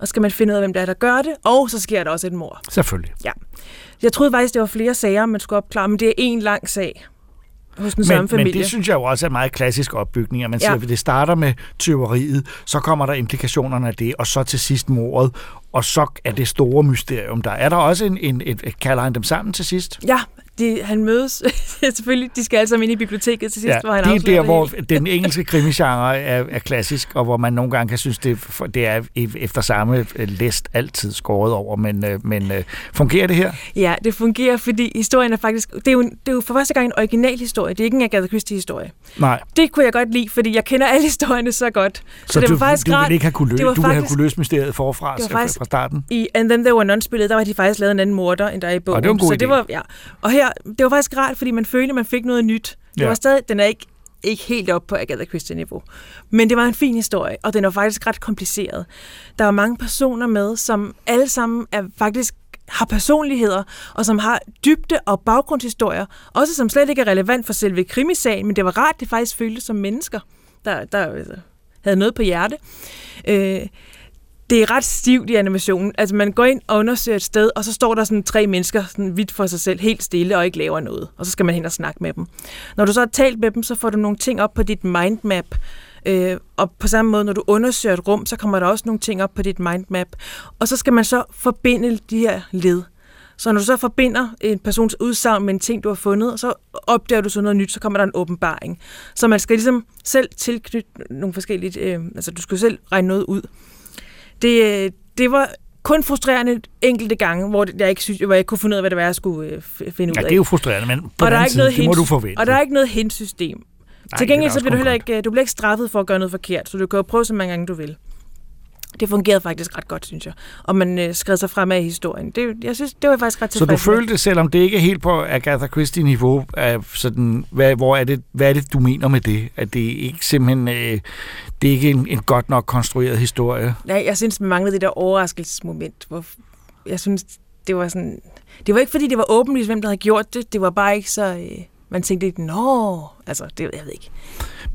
Og så skal man finde ud af, hvem det er, der gør det, og så sker der også et mor. Selvfølgelig. Ja. Jeg troede faktisk, det var flere sager, man skulle opklare, men det er en lang sag hos den samme Men, familie. men det synes jeg jo også er en meget klassisk opbygning, at man Ja. siger, at det starter med tyveriet, så kommer der implikationerne af det, og så til sidst mordet, og så er det store mysterium der. Er der også en, en et, kalder han dem sammen til sidst? Ja, de, han mødes, selvfølgelig, de skal alle sammen ind i biblioteket til sidst, Ja, hvor han det er der, hvor hele. den engelske krimigenre er, er klassisk, og hvor man nogle gange kan synes, det, er det er efter samme øh, læst altid skåret over, men, øh, men øh, fungerer det her? Ja, det fungerer, fordi historien er faktisk... Det er, jo, det er jo for første gang en original historie. Det er ikke en Agatha Christie-historie. Nej, Det kunne jeg godt lide, fordi jeg kender alle historierne så godt. så, det du, var faktisk du rart. vil ikke have kunne løse, det var du vil have faktisk- kunne løse mysteriet forfra Det var fra, faktisk- fra starten? I And Then There Were None-spillet, der var de faktisk lavet en anden morder, end der er i bogen. Og det var en god så idé. det var, ja. Og her, det var faktisk rart, fordi man følte, at man fik noget nyt. Det Ja. var stadig, den er ikke, ikke helt op på Agatha Christie-niveau. Men det var en fin historie, og den er faktisk ret kompliceret. Der var mange personer med, som alle sammen er faktisk har personligheder, og som har dybde og baggrundshistorier, også som slet ikke er relevant for selve krimisagen, men det var rart, det faktisk føltes som mennesker, der, der øh, havde noget på hjerte. Øh, det er ret stivt i animationen. Altså, man går ind og undersøger et sted, og så står der sådan tre mennesker sådan vidt for sig selv, helt stille og ikke laver noget. Og så skal man hen og snakke med dem. Når du så har talt med dem, så får du nogle ting op på dit mindmap. Øh, og på samme måde, når du undersøger et rum, så kommer der også nogle ting op på dit mindmap. Og så skal man så forbinde de her led. Så når du så forbinder en persons udsagn med en ting, du har fundet, så opdager du så noget nyt, så kommer der en åbenbaring. Så man skal ligesom selv tilknytte nogle forskellige... Øh, altså, du skal selv regne noget ud. Det, øh, det var kun frustrerende enkelte gange, hvor jeg ikke synes, hvor jeg ikke kunne finde ud af, hvad det var, jeg skulle øh, finde ud Ja, af. det er jo frustrerende, men på og den der anden ikke side, noget det må du forvente. Og der er ikke noget hintsystem. Nej, Til gengæld så bliver du heller ikke, øh, du bliver ikke straffet for at gøre noget forkert, så du kan jo prøve så mange gange, du vil. Det fungerede faktisk ret godt, synes jeg. Og man øh, skred sig fremad i historien. Det, jeg synes, det var jeg faktisk ret Så du med. følte, selvom det ikke er helt på Agatha Christie-niveau, sådan, hvad, hvor er det, hvad er det, du mener med det? At det ikke simpelthen øh, det er ikke en, en godt nok konstrueret historie? Nej, jeg synes, man manglede det der overraskelsesmoment. Hvor jeg synes, det var sådan... Det var ikke, fordi det var åbenlyst, hvem der havde gjort det. Det var bare ikke så... Øh, man tænkte ikke, nå... Altså, det jeg ved ikke.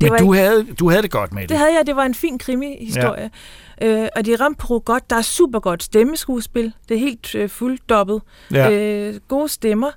Men var du ikke- havde, du havde det godt med det. Det havde jeg. Det var en fin krimi-historie. Ja. Øh, og de ramte på godt. Der er super godt stemmeskuespil. Det er helt øh, fulddobbet. Ja. Øh, gode stemmer.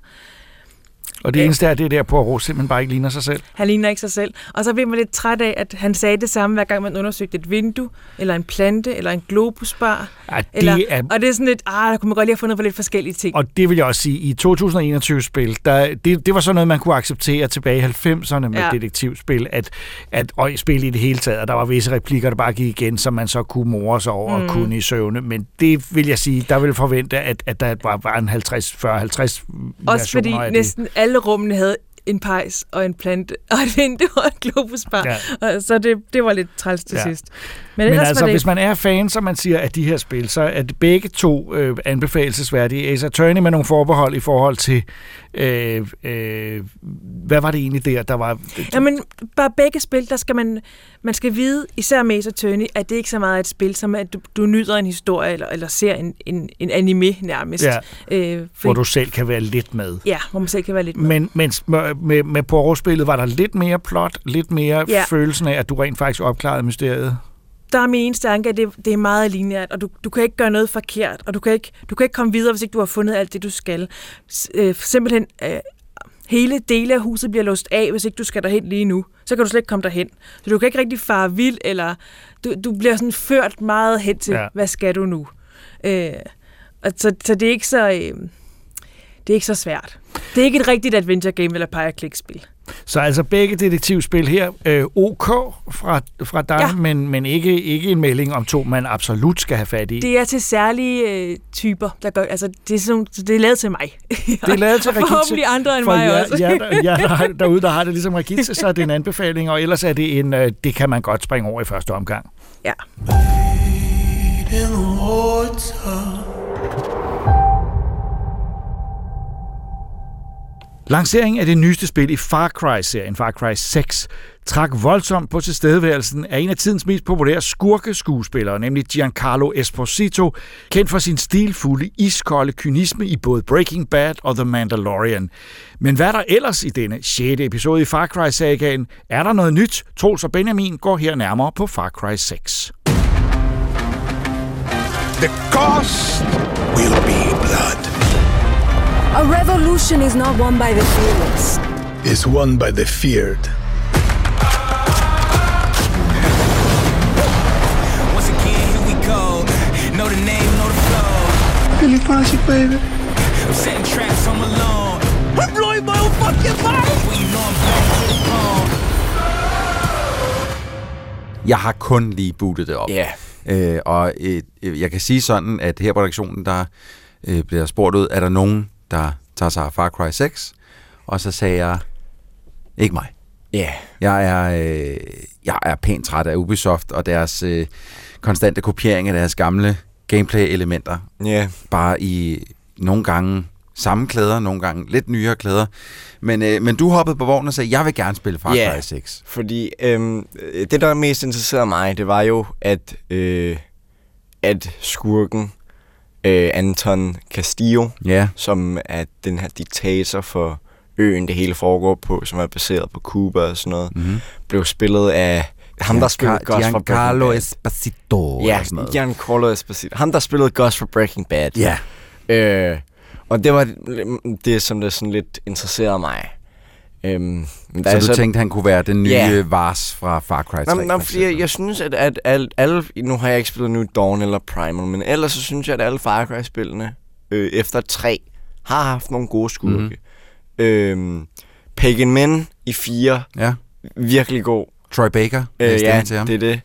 Og det eneste er, det er der på, at simpelthen bare ikke ligner sig selv. Han ligner ikke sig selv. Og så blev man lidt træt af, at han sagde det samme, hver gang man undersøgte et vindue, eller en plante, eller en globusbar. Ja, det eller, er- Og det er sådan lidt, ah, der kunne man godt lige have fundet på lidt forskellige ting. Og det vil jeg også sige, i 2021-spil, der, det, det var sådan noget, man kunne acceptere tilbage i 90'erne med Ja. detektivspil, at, at og spil i det hele taget, og der var visse replikker, der bare gik igen, som man så kunne more sig over mm. Og kunne i søvne. Men det vil jeg sige, der vil forvente, at, at der var, var en 50, 40, 50 Også fordi næsten alle rummene havde en pejs og en plante og et vindue og en globusbar. Ja. Og Så det, det var lidt træls til Ja. sidst. Men, Men altså, det hvis man er fan, som man siger, af de her spil, så er det begge to øh, anbefalesværdige. Ace Attorney med nogle forbehold i forhold til, øh, øh, hvad var det egentlig der, der var... Jamen, bare begge spil, der skal man, man skal vide, især med Ace Attorney, at det ikke så meget er et spil, som at du, du nyder en historie, eller, eller ser en, en, en anime nærmest. Ja, øh, hvor du selv kan være lidt med. Ja, hvor man selv kan være lidt med. Men mens med, med, Poirot-spillet var der lidt mere plot, lidt mere ja. følelsen af, at du rent faktisk opklarede mysteriet. Der er min eneste anke, at det, det er meget lineært, og du, du kan ikke gøre noget forkert, og du kan, ikke, du kan ikke komme videre, hvis ikke du har fundet alt det, du skal. S- øh, simpelthen, øh, hele dele af huset bliver låst af, hvis ikke du skal derhen lige nu. Så kan du slet ikke komme derhen. Så du kan ikke rigtig fare vild, eller du, du bliver sådan ført meget hen til, Ja. hvad skal du nu? Øh, og så, så det er ikke så... Øh, det er ikke så svært. Det er ikke et rigtigt adventure game eller pege klik spil Så altså begge detektivspil her, øh, OK fra, fra dig, Ja. ja. men, men ikke, ikke en melding om to, man absolut skal have fat i. Det er til særlige øh, typer, der gør, altså det er, sådan, det er lavet til mig. Det er lavet til Og Forhåbentlig andre end for mig jer, også. jer, der, jer, der, derude, der har det ligesom Regitze, så er det en anbefaling, og ellers er det en, øh, det kan man godt springe over i første omgang. Ja. Lanceringen af det nyeste spil i Far Cry-serien, Far Cry 6, trak voldsomt på tilstedeværelsen af en af tidens mest populære skurkeskuespillere, nemlig Giancarlo Esposito, kendt for sin stilfulde, iskolde kynisme i både Breaking Bad og The Mandalorian. Men hvad er der ellers i denne 6. episode i Far Cry-sagaen? Er der noget nyt? Troels og Benjamin går her nærmere på Far Cry 6. The cost will be blood. A revolution is not won by the fearless. It's won by the feared. Once again, here we go. Know the name, know the flow. Billy Posse, baby. I'm setting traps, I'm alone. I'm blowing my own fucking mind. Well, you know I'm going to the bone. Jeg har kun lige bootet det op. Ja. Yeah. Øh, og øh, jeg kan sige sådan, at her på redaktionen, der øh, bliver spurgt ud, er der nogen der tager sig af Far Cry 6? Og så sagde jeg, ikke mig. Ja. Yeah. Jeg er, øh, jeg er pænt træt af Ubisoft og deres øh, konstante kopiering af deres gamle gameplay-elementer. Ja. Yeah. Bare i nogle gange samme klæder, nogle gange lidt nyere klæder. Men, øh, men du hoppede på vognen og sagde, jeg vil gerne spille Far Cry Ja, 6. fordi øhm, det, der mest interesserede mig, det var jo, at, øh, at skurken øh, Anton Castillo, Ja. som er den her diktator for øen, det hele foregår på, som er baseret på Cuba og sådan noget, Mhm. blev spillet af ham, der spillede Gus fra Breaking Giancarlo Bad. Esposito. Ja, sådan noget. Giancarlo Esposito. Ham, der spillede Gus fra Breaking Bad. Ja. Øh, og det var det, som det sådan lidt interesserede mig. Øhm, men der Så er du tænkte, han kunne være den nye yeah. Vars fra Far Cry 3? Nå, nå, for fordi jeg, jeg synes, at, at, at alle... Nu har jeg ikke spillet New Dawn eller Primal, men ellers så synes jeg, at alle Far Cry-spillene øh, efter 3 har haft nogle gode skurke. Mhm. Mm-hmm. Øhm, Pagan Men i 4, Ja. virkelig god. Troy Baker, øh, ja, til ham. det er det.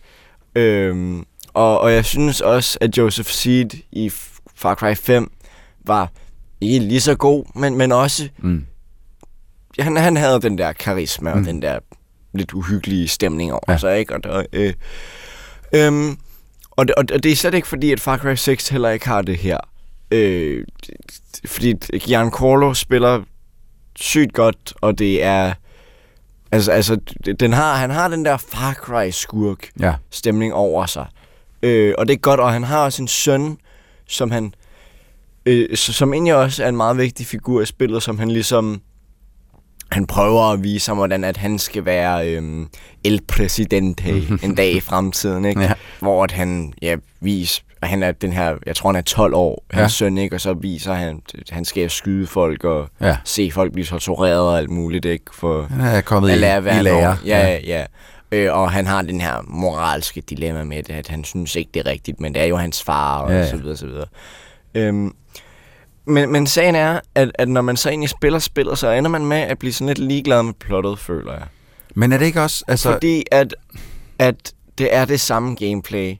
Øhm, og, og jeg synes også, at Joseph Seed i Far Cry 5 var ikke lige så god, men, men også... Mm. Han, han havde den der karisma mm. Og den der lidt uhyggelige stemning over Ja. sig, ikke? Og, der, øh, øhm, og, det, og, og det er slet ikke fordi, at Far Cry 6 heller ikke har det her. Øh, fordi Giancarlo spiller sygt godt, og det er... Altså, altså den har, han har den der Far Cry-skurk Ja. stemning over sig. Øh, og det er godt, og han har også en søn, som han... Øh, som egentlig også er en meget vigtig figur i spillet, som han ligesom... Han prøver at vise ham, hvordan at han skal være øhm, el presidente en dag i fremtiden, ikke? Ja. Hvor at han ja, vis, og han er den her, jeg tror han er 12 år, hans Ja. søn, ikke? Og så viser han, at han skal skyde folk og Ja. se folk blive tortureret og alt muligt, ikke? For Han er kommet at i, lære i en lære. Ja, ja. ja. Øh, og han har den her moralske dilemma med det, at han synes ikke, det er rigtigt, men det er jo hans far, og Ja, ja, ja. så videre, så videre. Øhm, men, men sagen er, at, at når man så egentlig spiller spillet, så ender man med at blive sådan lidt ligeglad med plottet, føler jeg. Men er det ikke også... Altså, Fordi at, at det er det samme gameplay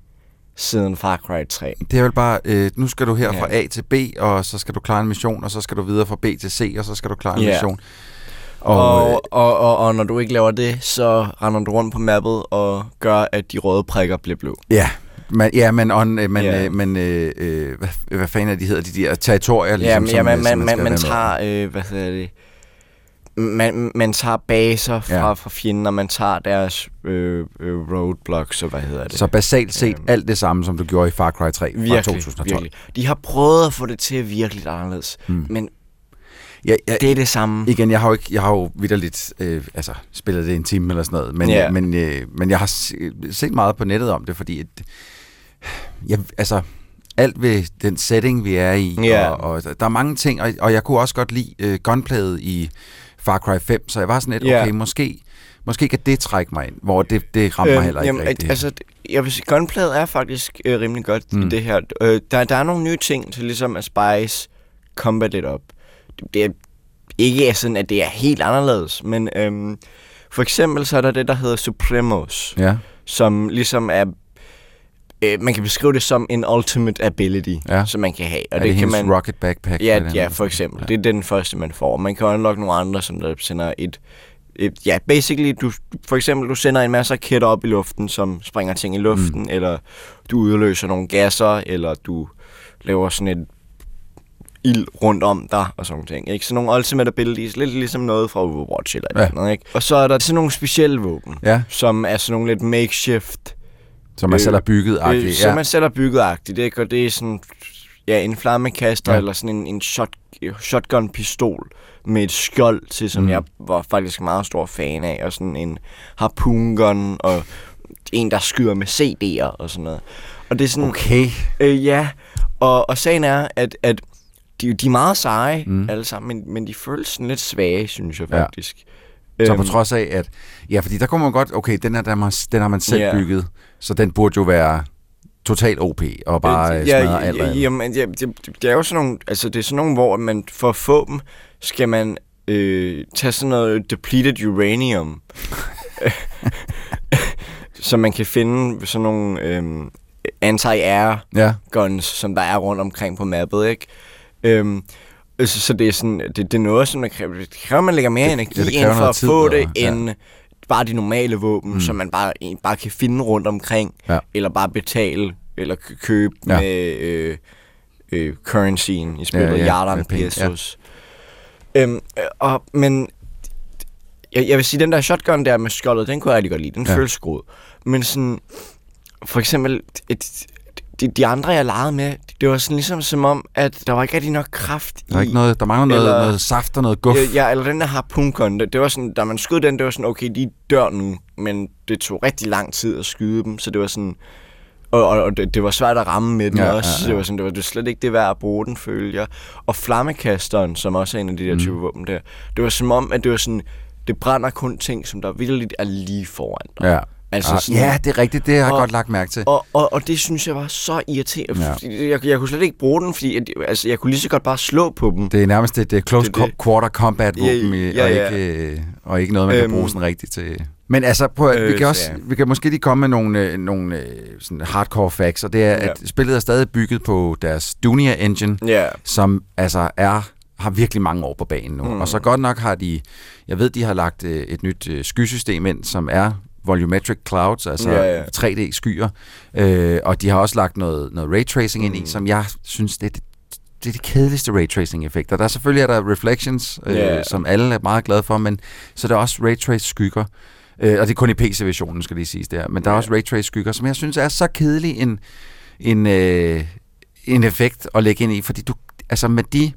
siden Far Cry 3. Det er vel bare, øh, nu skal du her Ja. fra A til B, og så skal du klare en mission, og så skal du videre fra B til C, og så skal du klare en Ja. mission. Og, Og, øh, og, og, og, og når du ikke laver det, så render du rundt på mappet og gør, at de røde prikker bliver blå. ja, men, ja, men, on, øh, men, Ja. øh, men øh, øh, hvad, hvad fanden er de hedder, de der territorier, ligesom, Ja, men, ja, som, man, øh, som man, man, man med. tager, øh, hvad hedder det, man, man tager baser fra, Ja. ja. fra fjenden, og man tager deres øh, øh, roadblocks, og hvad hedder det? Så basalt set alt det samme, som du gjorde i Far Cry 3 fra virkelig, 2012. virkelig. De har prøvet at få det til at virke lidt anderledes, Mm. men Ja, ja, det er det samme. Igen, jeg har jo, ikke, jeg har jo vidderligt øh, altså, spillet det en time eller sådan noget, men, Ja. men, øh, men jeg har se- set meget på nettet om det, fordi at, jeg, altså, alt ved den setting, vi er i, Ja. og, og der er mange ting, og, og jeg kunne også godt lide øh, gunplayet i Far Cry 5, så jeg var sådan lidt, Ja. okay, måske, måske kan det trække mig ind, hvor det, det rammer Øhm, heller ikke jamen, rigtigt. Altså, jeg vil sige, gunplayet er faktisk øh, rimelig godt Mm. i det her. Øh, der, der er nogle nye ting til ligesom at spice combat lidt op. Det, det er ikke sådan, at det er helt anderledes, men øhm, for eksempel så er der det, der hedder Supremos, Ja. som ligesom er øh, man kan beskrive det som en ultimate ability, Ja. som man kan have. er det, det kan man, rocket backpack? Ja, ja, noget? for eksempel. Ja. Det er den første, man får. Man kan unlock nogle andre, som der sender et... et ja, basically, du, for eksempel, du sender en masse raketter op i luften, som springer ting i luften, mm. eller du udløser nogle gasser, eller du laver sådan et ild rundt om dig, og sådan nogle ting. Ikke? Så nogle ultimate abilities, lidt ligesom noget fra Overwatch eller Ja. andet, ikke? Og så er der sådan nogle specielle våben, Ja. som er sådan nogle lidt makeshift Som man selv har bygget Øh, ja. som man selv har bygget agtigt, ikke? Og det er sådan, ja, en flammekaster, Ja. ja. eller sådan en, en shot, shotgun-pistol med et skjold til, som Mm. jeg var faktisk meget stor fan af, og sådan en harpoon gun, og en, der skyder med CD'er og sådan noget. Og det er sådan... Okay. Øh, ja, og, og sagen er, at, at de, de er meget seje Mm. alle sammen, men, men de føles sådan lidt svage, synes jeg Ja. faktisk. Så på Øhm, trods af, at... Ja, fordi der kunne man godt... Okay, den her, der man, den har man selv Ja. bygget, så den burde jo være total OP og bare øh, smadre alt og alt. Jamen, ja, det, det er jo sådan nogle, altså det er sådan nogle, hvor man for at få dem, skal man øh, tage sådan noget depleted uranium. som man kan finde sådan nogle øhm, anti-air Ja. guns, som der er rundt omkring på mappet, ikke? Øhm, så, så det er sådan, det, det er noget, som der kræver, det kræver, man lægger mere energi ja, det ind for at få det, ja. end bare de normale våben, Mm. som man bare, bare kan finde rundt omkring, Ja. eller bare betale, eller kø- købe Ja. ja. med øh, øh, currencyen i spillet, Ja, ja, ja, ja, Yardan pesos. Øhm, øh, og, men jeg, jeg vil sige, den der shotgun der med skjoldet, den kunne jeg rigtig godt lide. Den Ja. ja. føles god. Men sådan, for eksempel, et, de, de andre, jeg legede med, det var sådan ligesom som om, at der var ikke rigtig nok kraft Der er i. ikke noget, der mangler noget, noget saft og noget guf. Ja, ja, eller den der harpungun, det, det var sådan, da man skød den, det var sådan, okay, de dør nu, men det tog rigtig lang tid at skyde dem, så det var sådan, og, og, og det, det var svært at ramme med den Ja, ja, ja, også, ja. det var sådan, det var, det var slet ikke det værd at bruge den, følte jeg. Og flammekasteren, som også er en af de der Mm. typer våben der, det var som om, at det var sådan, det brænder kun ting, som der vildt er lige foran dig. Ja. Altså Ah, sådan- ja, det er rigtigt. Det har jeg Og- godt lagt mærke til. Og, og, og det synes jeg var så irriterende. Ja. Ja. Jeg, jeg kunne slet ikke bruge den, fordi at, altså, jeg kunne lige så godt bare slå på dem. Det er nærmest et close Det det. quarter combat våben, Ja, i- ja, og, ja. ikke, øh, og ikke noget, man kan Øhm. bruge sådan rigtigt til... Men altså, prøv, at, vi, Øh, kan også, ja. vi kan måske lige komme med nogle, øh, nogle øh, sådan hardcore facts, og det er, Ja. at spillet er stadig bygget på deres Dunia Engine, Ja. som altså er har virkelig mange år på banen nu. Mm. Og så godt nok har de, jeg ved, de har lagt øh, et nyt øh, skysystem ind, som er volumetric clouds, altså Ja, ja. 3D-skyer, øh, og de har også lagt noget, noget ray tracing ind i, Mm. som jeg synes, det er det, det er de kedeligste ray tracing effekter. Der er selvfølgelig er der reflections, øh, Ja. som alle er meget glade for, men så er der også ray trace skygger. Øh, og det er kun i PC-versionen, skal lige siges der. Men der er Ja. også ray trace skygger, som jeg synes er så kedelig en, en, øh, en effekt at lægge ind i, fordi du, altså med de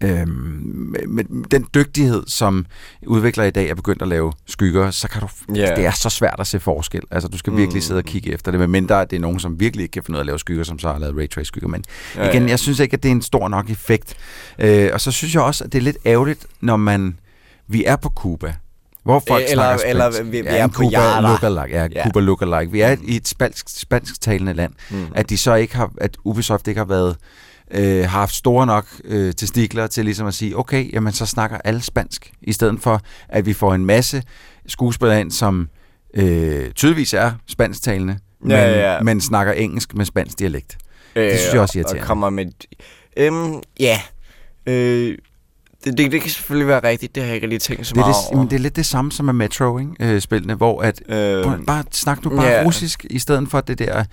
Øhm, med, den dygtighed, som udviklere i dag er begyndt at lave skygger, så kan du, Ja. det er så svært at se forskel. Altså, du skal virkelig Mm. sidde og kigge efter det, medmindre det er nogen, som virkelig ikke kan finde ud af at lave skygger, som så har lavet ray trace skygger. Men Ja, igen, ja. jeg synes ikke, at det er en stor nok effekt. Øh, og så synes jeg også, at det er lidt ærgerligt, når man vi er på Cuba, hvor folk Eller- snakker eller spansk. vi- vi ja, er på Cuba lookalike. Ja, Ja. Cuba lookalike. Vi er i et spansk, spansk talende land. Mm. At de så ikke har, at Ubisoft ikke har været øh, har haft store nok øh, testikler til ligesom at sige, okay, jamen så snakker alle spansk, i stedet for, at vi får en masse skuespillere ind, som øh, tydeligvis er spansktalende, men, Ja, ja. men snakker engelsk med spansk dialekt. det synes jeg også er Øh, og irriterende. kommer med... Øhm, ja. Øh, det, det, det kan selvfølgelig være rigtigt, det har jeg ikke lige tænkt så Det er, meget det, over. jamen, det er lidt det samme som med Metro, ikke? Øh, spillene, hvor at, Øh, bare snak nu bare ja. russisk, i stedet for det der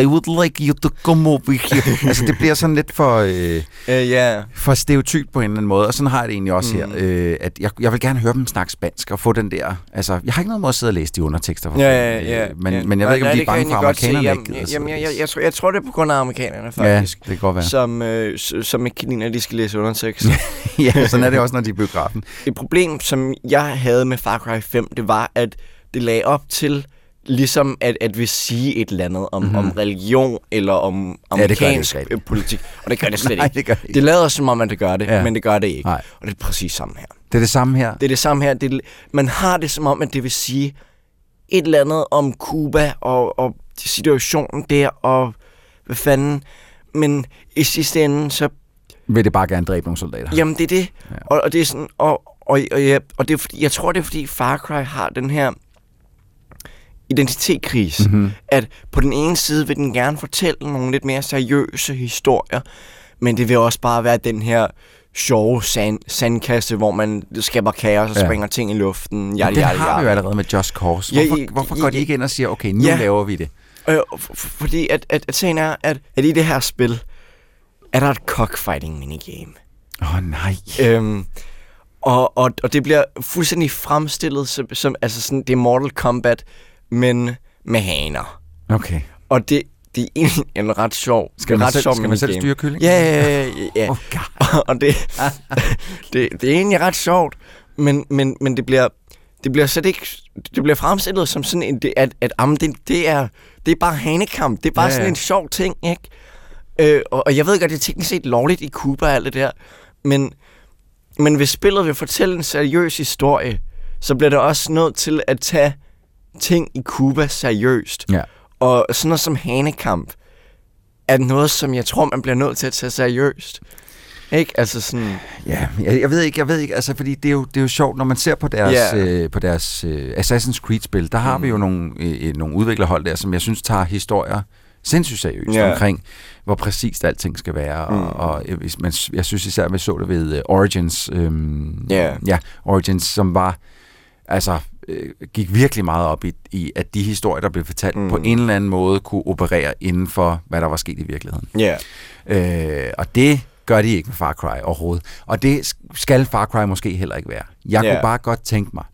I would like you to come over here. altså det bliver sådan lidt for, øh, Øh, ja. for stereotyp på en eller anden måde, og sådan har jeg det egentlig også Mm. her, øh, at jeg, jeg vil gerne høre dem snakke spansk, og få den der, altså jeg har ikke noget mod at sidde og læse de undertekster, for Ja, ja, ja. øh, men, ja. men jeg ved ikke, om de er bange for, amerikanerne Jamen, ikke Jamen, sidde jeg, jeg, jeg, tror, jeg tror, det er på grund af amerikanerne, Ja, faktisk. det kan godt være. Som, øh, som ikke kan lide, at de skal læse undertekst. ja, sådan er det også, når de er biografen. Et problem, som jeg havde med Far Cry 5, det var, at det lagde op til ligesom at, at vi sige et eller andet om, Mhm. mm-hmm. om religion eller om Ja, det gør det amerikansk politik. Og det gør det slet Nej, ikke. det gør det ikke. det lader som om, at det gør det, Ja. men det gør det ikke. Nej. Og det er præcis samme her. Det er det samme her. Det er det samme her. Det man har det som om, at det vil sige et eller andet om Cuba og, og situationen der, og hvad fanden. Men i sidste ende, så Vil det bare gerne dræbe nogle soldater. Jamen, det er det. Ja. Ja. Og, og det er sådan, og, og, og, ja, og det er fordi, jeg tror, det er fordi Far Cry har den her identitetskris. Mhm. Mm-hmm. At på den ene side vil den gerne fortælle nogle lidt mere seriøse historier, men det vil også bare være den her sjove sand, sandkasse, hvor man skaber kaos og Ja. ja. springer ting i luften. Men Yada, det har vi jo allerede med Just Cause. Ja, Hvorfor, i- hvorfor i- går de ikke ind og siger, okay, nu Ja. laver vi det? Øh, fordi at, at, at sagen er, at, at i det her spil, er der et cockfighting minigame. Åh oh, nej. Øhm, og, og, og det bliver fuldstændig fremstillet som, som altså sådan, det er Mortal Kombat, men med haner. Okay. Og det, det er egentlig en ret sjov Skal man ret selv- sjov skal man selv styre kyllingen? Ja, ja, ja. ja. Oh, og det, det, det er egentlig ret sjovt, men, men, men det bliver det bliver slet ikke det bliver fremstillet som sådan en det, at at am, det, det er det er bare hanekamp. Det er bare Ja, ja, sådan en sjov ting, ikke? Øh, og, og jeg ved godt, det er teknisk set lovligt i Cuba og alt det der, men men hvis spillet vil fortælle en seriøs historie, så bliver det også nødt til at tage ting i Cuba seriøst. Ja. Og sådan noget som hanekamp er noget, som jeg tror, man bliver nødt til at tage seriøst. Ikke? Altså sådan... Ja, jeg, jeg ved ikke, jeg ved ikke, altså fordi det er jo, det er jo sjovt, når man ser på deres, Ja. øh, på deres øh, Assassin's Creed-spil, der har Mm. vi jo nogle, øh, nogle udviklerhold der, som jeg synes tager historier sindssygt seriøst Ja. omkring, hvor præcist alting skal være. Mm. Og, og jeg, hvis man, jeg synes især, at vi så det ved øh, Origins, øhm, Ja. ja, Origins, som var, altså, øh, gik virkelig meget op i, i, at de historier, der blev fortalt, mm. på en eller anden måde kunne operere inden for, hvad der var sket i virkeligheden. Ja. Øh, og det gør de ikke med Far Cry overhovedet. Og det skal Far Cry måske heller ikke være. Jeg Ja. kunne bare godt tænke mig,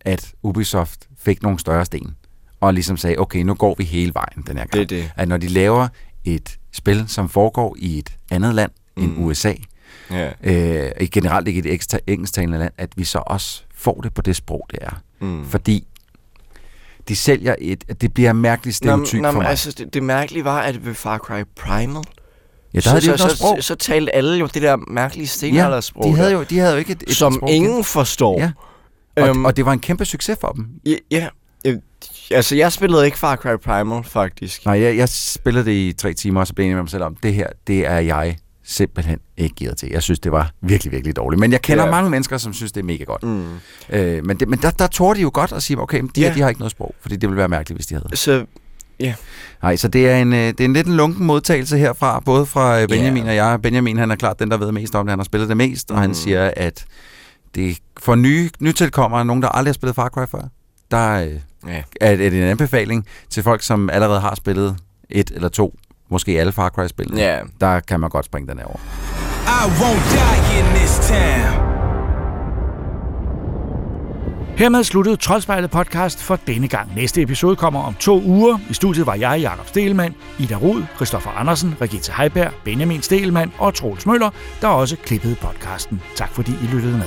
at Ubisoft fik nogle større sten, og ligesom sagde, okay, nu går vi hele vejen den her gang. Det er det. At når de laver et spil, som foregår i et andet land end Mm. USA, Ja. øh, generelt ikke et ekstra engelsktalende land, at vi så også får det på det sprog, det er. Mm. Fordi de sælger et, at det bliver mærkeligt stereotyp for mig. altså, det, det mærkelige var, at ved Far Cry Primal, Ja, der så, havde de jo så, så, sprog. så, så talte alle jo det der mærkelige stenaldersprog. de havde jo, de havde jo ikke et, et som sprog ingen forstår. Ja. Og, Øhm, og det var en kæmpe succes for dem. Ja, ja. Altså, jeg spillede ikke Far Cry Primal, faktisk. Nej, jeg, jeg spillede det i tre timer, og så blev jeg enig med mig selv om, det her, det er jeg simpelthen ikke givet til. Jeg synes, det var virkelig, virkelig dårligt. Men jeg kender Ja. mange mennesker, som synes, det er mega godt. Mm. Øh, men det, men der, der tog de jo godt at sige, okay, men de, Ja. her, de har ikke noget sprog, fordi det ville være mærkeligt, hvis de havde. Så, ja. Nej, så det er en, øh, det er en lidt en lunken modtagelse herfra, både fra øh, Benjamin Ja. og jeg. Benjamin, han er klart den, der ved mest om det. Han har spillet det mest, og han Mm. siger, at det for nye, nytilkommere, nogen, der aldrig har spillet Far Cry før, der øh, Ja. er, er det en anbefaling til folk, som allerede har spillet et eller to, måske alle Far Cry-spil. Ja. Der kan man godt springe den her over. I won't die in this town. Hermed sluttede Troldspejlet podcast for denne gang. Næste episode kommer om to uger. I studiet var jeg, Jakob Stelmann, Ida Rud, Christoffer Andersen, Regitze Heiberg, Benjamin Stelmann og Troels Møller, der også klippede podcasten. Tak fordi I lyttede med.